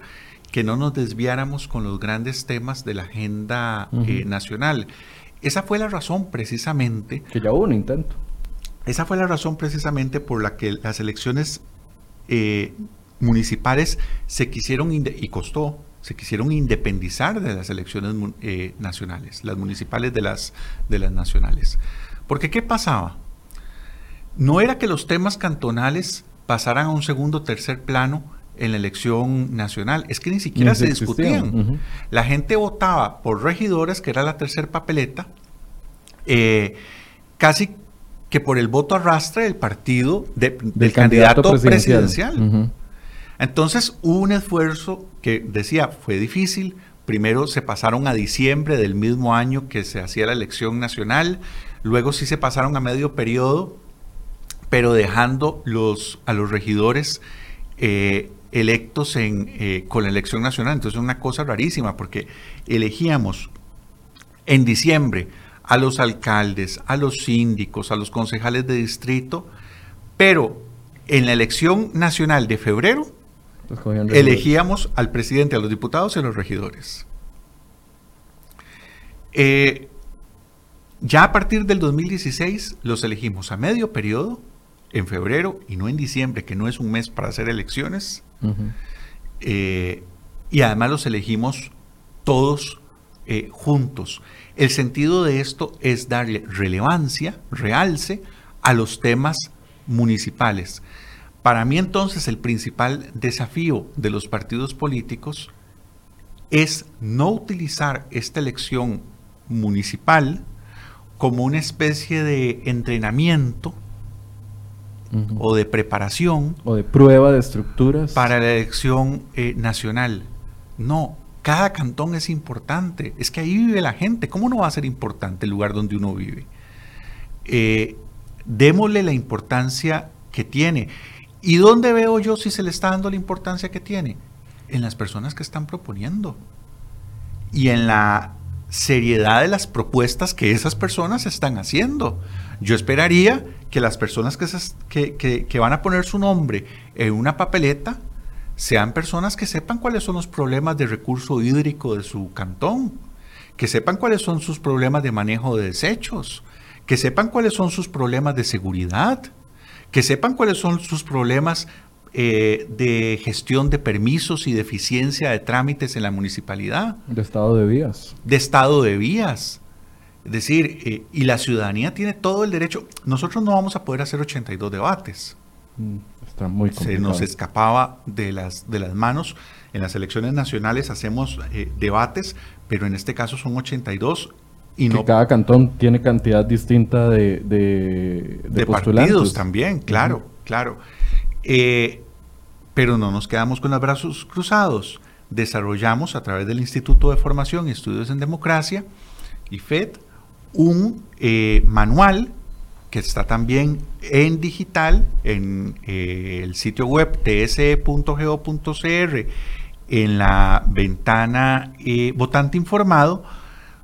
que no nos desviáramos con los grandes temas de la agenda eh, nacional. Esa fue la razón precisamente. Que ya hubo un intento. Esa fue la razón precisamente por la que las elecciones eh, municipales se quisieron, y costó, se quisieron independizar de las elecciones eh, nacionales, las municipales de las, de las nacionales. Porque ¿qué pasaba? No era que los temas cantonales pasaran a un segundo o tercer plano en la elección nacional, es que ni siquiera se discutían. La gente votaba por regidores, que era la tercera papeleta, eh, casi que por el voto arrastre del partido del, candidato, presidencial. Entonces hubo un esfuerzo que decía fue difícil. Primero se pasaron a diciembre del mismo año que se hacía la elección nacional, luego sí se pasaron a medio periodo, pero dejando a los regidores eh, electos en, eh, con la elección nacional. Entonces es una cosa rarísima porque elegíamos en diciembre a los alcaldes, a los síndicos, a los concejales de distrito, pero en la elección nacional de febrero elegíamos al presidente, a los diputados y a los regidores. Eh, ya a partir del 2016 los elegimos a medio periodo, en febrero y no en diciembre, que no es un mes para hacer elecciones. Eh, y además los elegimos todos eh, juntos. El sentido de esto es darle relevancia, realce a los temas municipales. Para mí entonces el principal desafío de los partidos políticos es no utilizar esta elección municipal como una especie de entrenamiento o de preparación. O de prueba de estructuras. Para la elección eh, nacional. No, cada cantón es importante. Es que ahí vive la gente. ¿Cómo no va a ser importante el lugar donde uno vive? Eh, démosle la importancia que tiene. ¿Y dónde veo yo si se le está dando la importancia que tiene? En las personas que están proponiendo. Y en la seriedad de las propuestas que esas personas están haciendo. Yo esperaría que las personas que, van a poner su nombre en una papeleta sean personas que sepan cuáles son los problemas de recurso hídrico de su cantón, que sepan cuáles son sus problemas de manejo de desechos, que sepan cuáles son sus problemas de seguridad, que sepan cuáles son sus problemas eh, de gestión de permisos y de eficiencia de trámites en la municipalidad. De estado de vías. De estado de vías. Es decir, eh, y la ciudadanía tiene todo el derecho. Nosotros no vamos a poder hacer 82 debates. Mm, está muy complicado. Se nos escapaba de las, de las manos. En las elecciones nacionales hacemos eh, debates, pero en este caso son 82 y no, cada cantón tiene cantidad distinta de, de, de, partidos también, claro, claro. Eh, pero no nos quedamos con los brazos cruzados. Desarrollamos a través del Instituto de Formación y Estudios en Democracia, IFED, un eh, manual que está también en digital en eh, el sitio web tse.go.cr en la ventana votante informado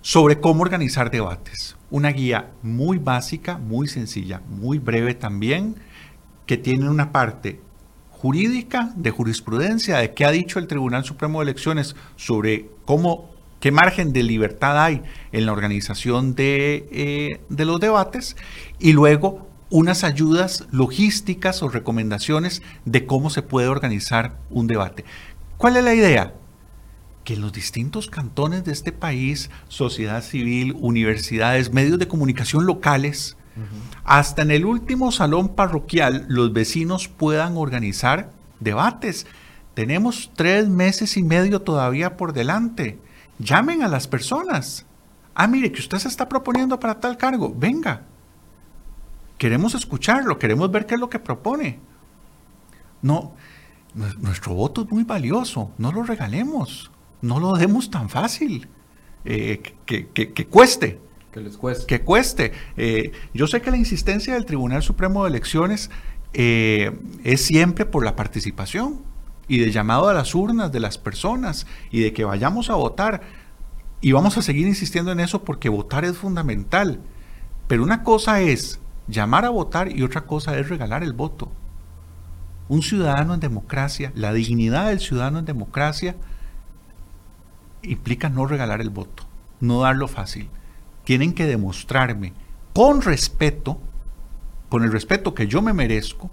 sobre cómo organizar debates. Una guía muy básica, muy sencilla, muy breve también, que tiene una parte jurídica, de jurisprudencia, de qué ha dicho el Tribunal Supremo de Elecciones sobre cómo, qué margen de libertad hay en la organización de, eh, de los debates, y luego unas ayudas logísticas o recomendaciones de cómo se puede organizar un debate. ¿Cuál es la idea? Que en los distintos cantones de este país, sociedad civil, universidades, medios de comunicación locales, hasta en el último salón parroquial los vecinos puedan organizar debates. Tenemos tres meses y medio todavía por delante. Llamen a las personas. Ah, mire, que usted se está proponiendo para tal cargo. Venga. Queremos escucharlo, queremos ver qué es lo que propone. No, nuestro voto es muy valioso. No lo regalemos. No lo demos tan fácil. Eh, que cueste. Que les cueste. Que cueste. Eh, yo sé que la insistencia del Tribunal Supremo de Elecciones eh, es siempre por la participación y de llamado a las urnas de las personas y de que vayamos a votar. Y vamos a seguir insistiendo en eso porque votar es fundamental. Pero una cosa es llamar a votar y otra cosa es regalar el voto. Un ciudadano en democracia, la dignidad del ciudadano en democracia implica no regalar el voto, no darlo fácil tienen que demostrarme con respeto, con el respeto que yo me merezco,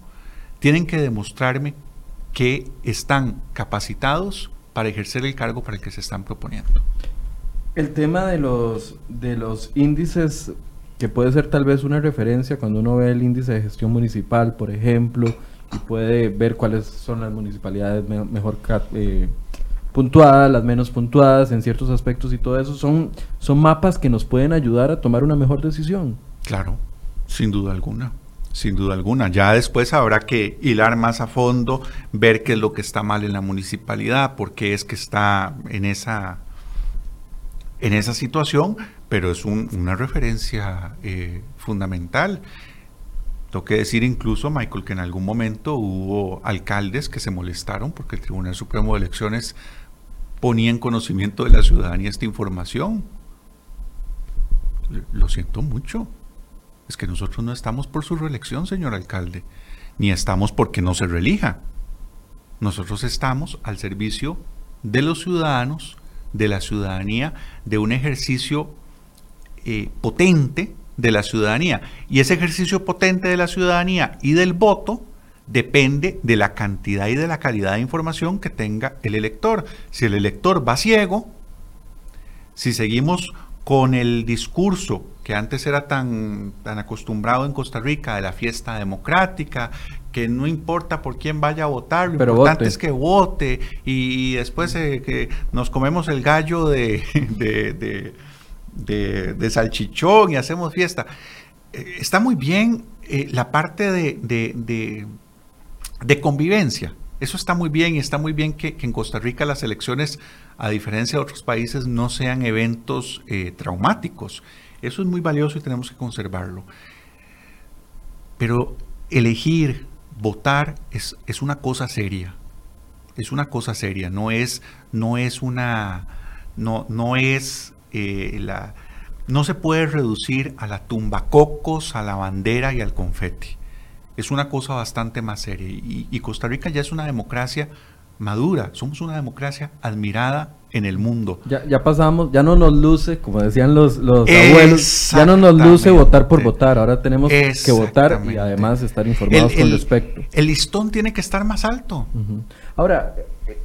tienen que demostrarme que están capacitados para ejercer el cargo para el que se están proponiendo. El tema de los, de los índices, que puede ser tal vez una referencia cuando uno ve el índice de gestión municipal, por ejemplo, y puede ver cuáles son las municipalidades mejor eh, puntuadas, las menos puntuadas en ciertos aspectos y todo eso, son, son mapas que nos pueden ayudar a tomar una mejor decisión. Claro, sin duda alguna. Sin duda alguna. Ya después habrá que hilar más a fondo, ver qué es lo que está mal en la municipalidad, por qué es que está en esa, en esa situación, pero es una referencia eh, fundamental. Tengo que decir incluso, Michael, que en algún momento hubo alcaldes que se molestaron porque el Tribunal Supremo de Elecciones ponía en conocimiento de la ciudadanía esta información. Lo siento mucho. Es que nosotros no estamos por su reelección, señor alcalde, ni estamos porque no se reelija. Nosotros estamos al servicio de los ciudadanos, de la ciudadanía, de un ejercicio eh, potente de la ciudadanía. Y ese ejercicio potente de la ciudadanía y del voto depende de la cantidad y de la calidad de información que tenga el elector. Si el elector va ciego, si seguimos con el discurso que antes era tan, tan acostumbrado en Costa Rica de la fiesta democrática, que no importa por quién vaya a votar, lo importante es que vote y, después eh, que nos comemos el gallo de, de, de, salchichón y hacemos fiesta. Eh, está muy bien eh, la parte de, de, convivencia. Eso está muy bien y está muy bien que, en Costa Rica las elecciones, a diferencia de otros países, no sean eventos eh, traumáticos. Eso es muy valioso y tenemos que conservarlo. Pero elegir, votar es, es una cosa seria. Es una cosa seria. No es, no es una. No, no es eh, la. No se puede reducir a la tumba cocos, a la bandera y al confeti. Es una cosa bastante más seria. y Costa Rica ya es una democracia madura, somos una democracia admirada en el mundo. Ya, ya pasamos, ya no nos luce, como decían los, los abuelos, ya no nos luce votar por votar, ahora tenemos que votar y además estar informados con respecto. El listón tiene que estar más alto. Ahora,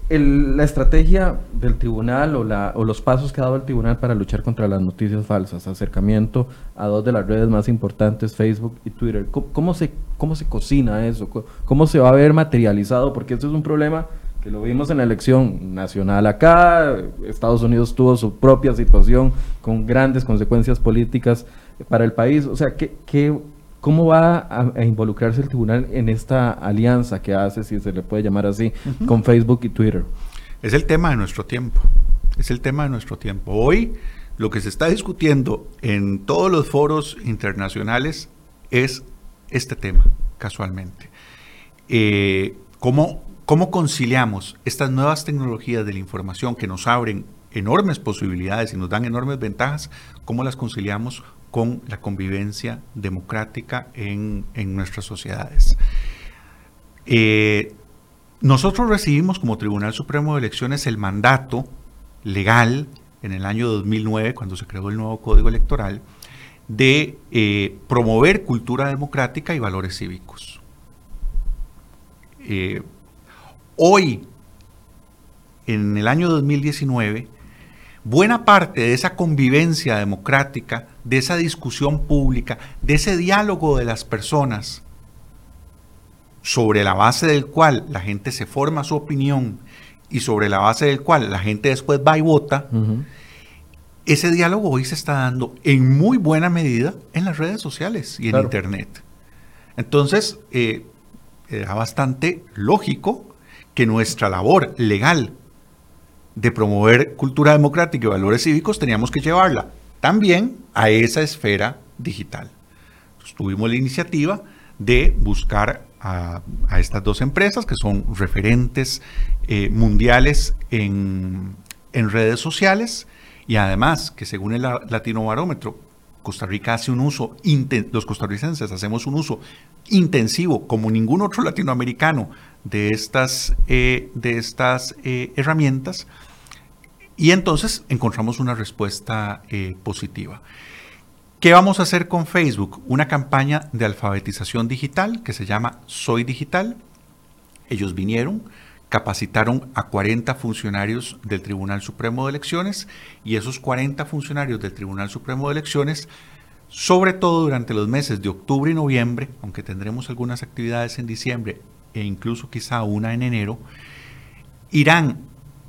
la estrategia del tribunal o, la, o los pasos que ha dado el tribunal para luchar contra las noticias falsas, acercamiento a dos de las redes más importantes, Facebook y Twitter, ¿cómo, se, cómo se cocina eso? ¿Cómo se va a ver materializado? Porque eso es un problema que lo vimos en la elección nacional acá, Estados Unidos tuvo su propia situación con grandes consecuencias políticas para el país. O sea, ¿qué, qué, cómo va a, involucrarse el tribunal en esta alianza que hace, si se le puede llamar así, con Facebook y Twitter? Es el tema de nuestro tiempo, es el tema de nuestro tiempo. Hoy lo que se está discutiendo en todos los foros internacionales es este tema, casualmente. Eh, ¿Cómo ¿Cómo conciliamos estas nuevas tecnologías de la información que nos abren enormes posibilidades y nos dan enormes ventajas? ¿Cómo las conciliamos con la convivencia democrática en, nuestras sociedades? Eh, nosotros recibimos como Tribunal Supremo de Elecciones el mandato legal en el año 2009, cuando se creó el nuevo Código Electoral, de eh, promover cultura democrática y valores cívicos. Eh, Hoy, en el año 2019, buena parte de esa convivencia democrática, de esa discusión pública, de ese diálogo de las personas, sobre la base del cual la gente se forma su opinión y sobre la base del cual la gente después va y vota, ese diálogo hoy se está dando en muy buena medida en las redes sociales y en Internet. Entonces, eh, era bastante lógico que nuestra labor legal de promover cultura democrática y valores cívicos teníamos que llevarla también a esa esfera digital. tuvimos la iniciativa de buscar a, estas dos empresas que son referentes eh, mundiales en, en, redes sociales y además que según el Latino Barómetro, Costa Rica hace un uso, los costarricenses hacemos un uso intensivo como ningún otro latinoamericano de estas, eh, de estas eh, herramientas y entonces encontramos una respuesta eh, positiva. ¿Qué vamos a hacer con Facebook? Una campaña de alfabetización digital que se llama Soy Digital. Ellos vinieron, capacitaron a 40 funcionarios del Tribunal Supremo de Elecciones y esos 40 funcionarios del Tribunal Supremo de Elecciones, sobre todo durante los meses de octubre y noviembre, aunque tendremos algunas actividades en diciembre e incluso quizá una en enero, irán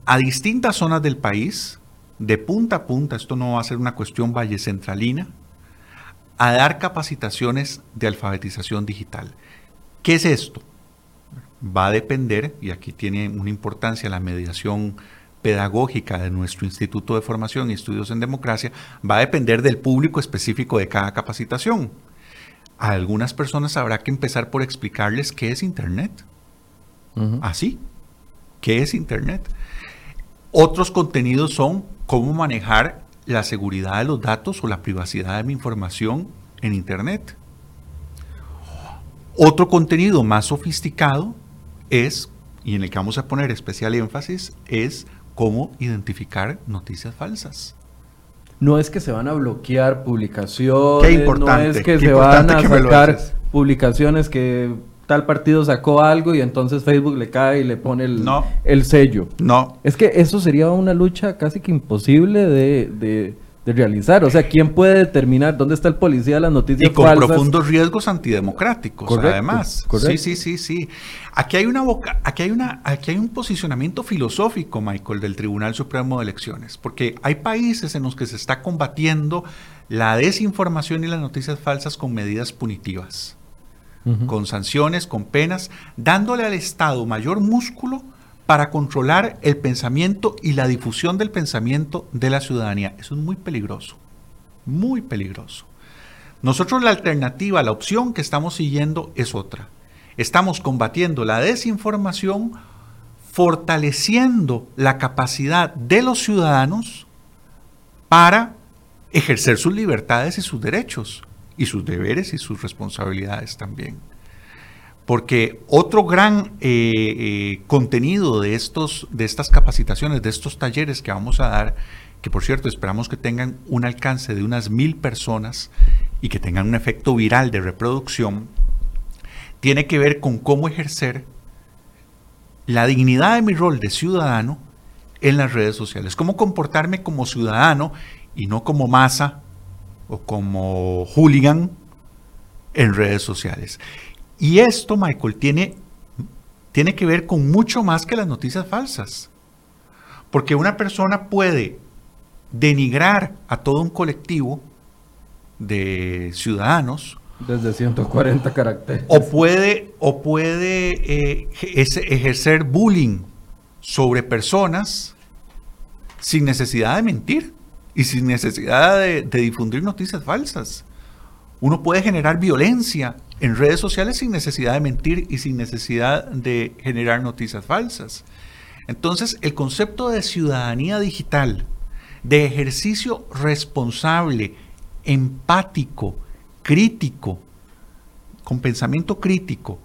a distintas zonas del país, de punta a punta, esto no va a ser una cuestión valle centralina, a dar capacitaciones de alfabetización digital. ¿Qué es esto? Va a depender, y aquí tiene una importancia la mediación pedagógica de nuestro Instituto de Formación y Estudios en Democracia, va a depender del público específico de cada capacitación a algunas personas habrá que empezar por explicarles qué es Internet. Así, ¿qué es Internet? Otros contenidos son cómo manejar la seguridad de los datos o la privacidad de mi información en Internet. Otro contenido más sofisticado es, y en el que vamos a poner especial énfasis, es cómo identificar noticias falsas no es que se van a bloquear publicaciones, no es que se van a sacar publicaciones que tal partido sacó algo y entonces Facebook le cae y le pone el, el sello. No. Es que eso sería una lucha casi que imposible de de realizar. O sea, ¿quién puede determinar dónde está el policía de las noticias Y con profundos riesgos antidemocráticos, además. Sí, sí, sí, sí. Aquí hay una boca, aquí hay una, aquí hay un posicionamiento filosófico, Michael, del Tribunal Supremo de Elecciones, porque hay países en los que se está combatiendo la desinformación y las noticias falsas con medidas punitivas. con sanciones, con penas, dándole al Estado mayor músculo para controlar el pensamiento y la difusión del pensamiento de la ciudadanía. Eso es muy peligroso, muy peligroso. Nosotros la alternativa, la opción que estamos siguiendo es otra. Estamos combatiendo la desinformación, fortaleciendo la capacidad de los ciudadanos para ejercer sus libertades y sus derechos, y sus deberes y sus responsabilidades también. Porque otro gran eh, eh, contenido de, estos, de estas capacitaciones, de estos talleres que vamos a dar, que por cierto esperamos que tengan un alcance de unas mil personas y que tengan un efecto viral de reproducción, tiene que ver con cómo ejercer la dignidad de mi rol de ciudadano en las redes sociales, cómo comportarme como ciudadano y no como masa o como hooligan en redes sociales. Y esto, Michael, tiene, tiene que ver con mucho más que las noticias falsas. Porque una persona puede denigrar a todo un colectivo de ciudadanos. Desde 140 caracteres. O puede, o puede eh, ejercer bullying sobre personas sin necesidad de mentir y sin necesidad de difundir noticias falsas. Uno puede generar violencia en redes sociales sin necesidad de mentir y sin necesidad de generar noticias falsas. Entonces, el concepto de ciudadanía digital, de ejercicio responsable, empático, crítico, con pensamiento crítico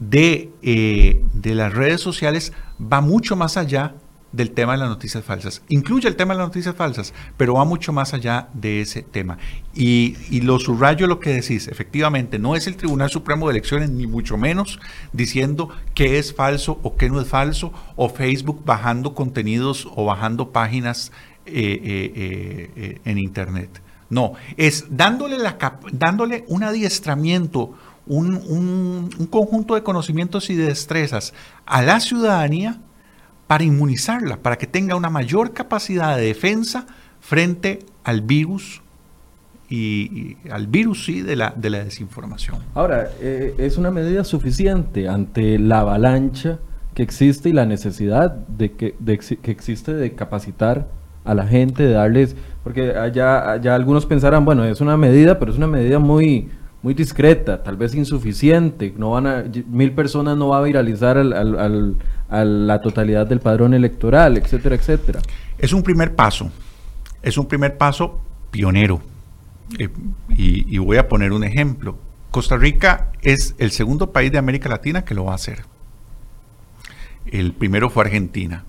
de, eh, de las redes sociales, va mucho más allá del tema de las noticias falsas. Incluye el tema de las noticias falsas, pero va mucho más allá de ese tema. Y, y, lo subrayo lo que decís, efectivamente, no es el Tribunal Supremo de Elecciones, ni mucho menos diciendo qué es falso o qué no es falso, o Facebook bajando contenidos o bajando páginas eh, eh, eh, en Internet. No, es dándole, la dándole un adiestramiento, un, un conjunto de conocimientos y de destrezas a la ciudadanía para inmunizarla, para que tenga una mayor capacidad de defensa frente al virus y, al virus sí de la, de la desinformación. Ahora, eh, ¿es una medida suficiente ante la avalancha que existe y la necesidad de que, que existe de capacitar a la gente, de darles, porque allá, allá algunos pensarán, bueno, es una medida, pero es una medida muy, muy discreta, tal vez insuficiente, no van a, mil personas no va a viralizar al, a la totalidad del padrón electoral, etcétera, etcétera. Es un primer paso, es un primer paso pionero. Eh, y, voy a poner un ejemplo. Costa Rica es el segundo país de América Latina que lo va a hacer. El primero fue Argentina,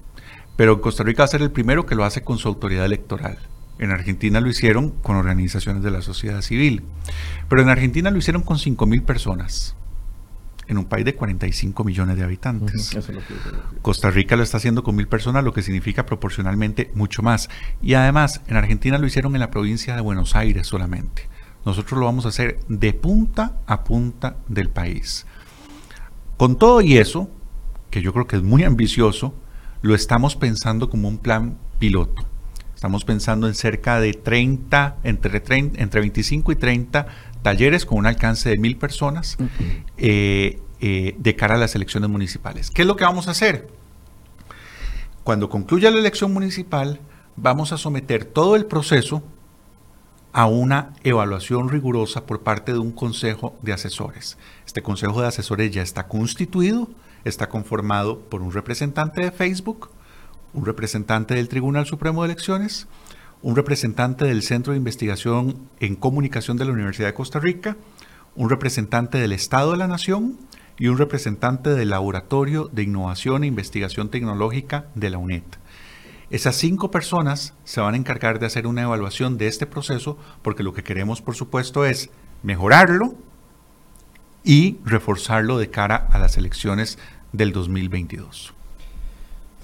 pero Costa Rica va a ser el primero que lo hace con su autoridad electoral. En Argentina lo hicieron con organizaciones de la sociedad civil. Pero en Argentina lo hicieron con 5.000 personas en un país de 45 millones de habitantes. Costa Rica lo está haciendo con mil personas, lo que significa proporcionalmente mucho más. Y además, en Argentina lo hicieron en la provincia de Buenos Aires solamente. Nosotros lo vamos a hacer de punta a punta del país. Con todo y eso, que yo creo que es muy ambicioso, lo estamos pensando como un plan piloto. Estamos pensando en cerca de 30, entre, 30, entre 25 y 30 talleres con un alcance de mil personas eh, eh, de cara a las elecciones municipales. ¿Qué es lo que vamos a hacer? Cuando concluya la elección municipal, vamos a someter todo el proceso a una evaluación rigurosa por parte de un consejo de asesores. Este consejo de asesores ya está constituido, está conformado por un representante de Facebook, un representante del Tribunal Supremo de Elecciones, un representante del Centro de Investigación en Comunicación de la Universidad de Costa Rica, un representante del Estado de la Nación y un representante del Laboratorio de Innovación e Investigación Tecnológica de la UNED. Esas cinco personas se van a encargar de hacer una evaluación de este proceso porque lo que queremos, por supuesto, es mejorarlo y reforzarlo de cara a las elecciones del 2022.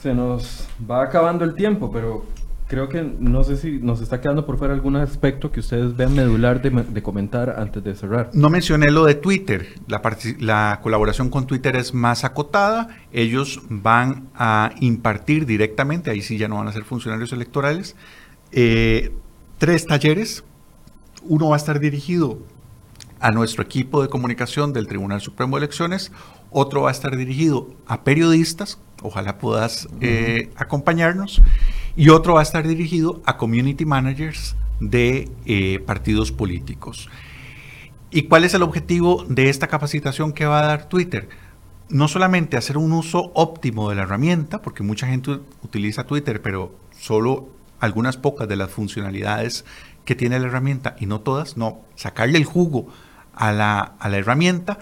Se nos va acabando el tiempo, pero creo que no sé si nos está quedando por fuera algún aspecto que ustedes vean medular de, comentar antes de cerrar. No mencioné lo de Twitter. La, la, colaboración con Twitter es más acotada. Ellos van a impartir directamente, ahí sí ya no van a ser funcionarios electorales, eh, tres talleres. Uno va a estar dirigido a nuestro equipo de comunicación del Tribunal Supremo de Elecciones, otro va a estar dirigido a periodistas, ojalá puedas eh, acompañarnos, y otro va a estar dirigido a community managers de eh, partidos políticos. ¿Y cuál es el objetivo de esta capacitación que va a dar Twitter? No solamente hacer un uso óptimo de la herramienta, porque mucha gente utiliza Twitter, pero solo algunas pocas de las funcionalidades que tiene la herramienta y no todas, no, sacarle el jugo a la, a la herramienta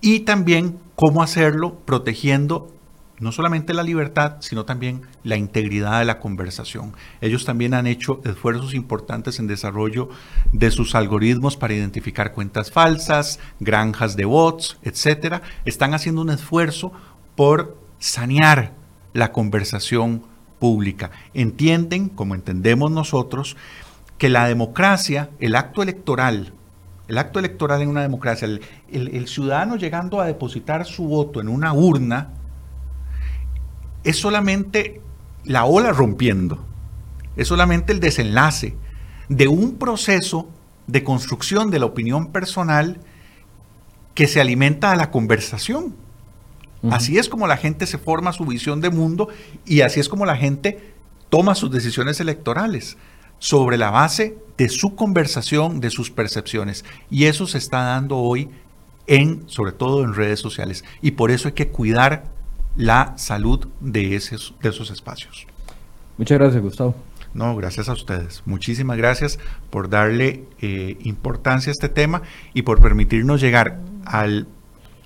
y también cómo hacerlo protegiendo no solamente la libertad, sino también la integridad de la conversación. Ellos también han hecho esfuerzos importantes en desarrollo de sus algoritmos para identificar cuentas falsas, granjas de bots, etcétera. Están haciendo un esfuerzo por sanear la conversación pública. Entienden, como entendemos nosotros, que la democracia, el acto electoral, el acto electoral en una democracia, el, el ciudadano llegando a depositar su voto en una urna, es solamente la ola rompiendo, es solamente el desenlace de un proceso de construcción de la opinión personal que se alimenta a la conversación. Así es como la gente se forma su visión de mundo y así es como la gente toma sus decisiones electorales sobre la base de su conversación, de sus percepciones. Y eso se está dando hoy en, sobre todo en redes sociales. Y por eso hay que cuidar la salud de esos, de esos espacios. Muchas gracias, Gustavo. No, gracias a ustedes. Muchísimas gracias por darle eh, importancia a este tema y por permitirnos llegar al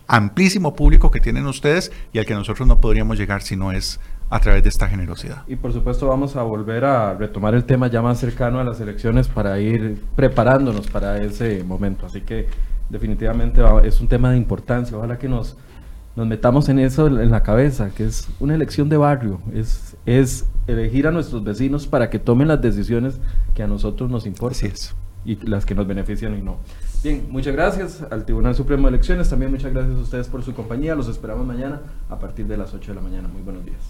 amplísimo público que tienen ustedes y al que nosotros no podríamos llegar si no es a través de esta generosidad. Y por supuesto vamos a volver a retomar el tema ya más cercano a las elecciones para ir preparándonos para ese momento. Así que definitivamente es un tema de importancia. Ojalá que nos nos metamos en eso en la cabeza, que es una elección de barrio, es, es elegir a nuestros vecinos para que tomen las decisiones que a nosotros nos importan y las que nos benefician y no. Bien, muchas gracias al Tribunal Supremo de Elecciones, también muchas gracias a ustedes por su compañía, los esperamos mañana a partir de las 8 de la mañana. Muy buenos días.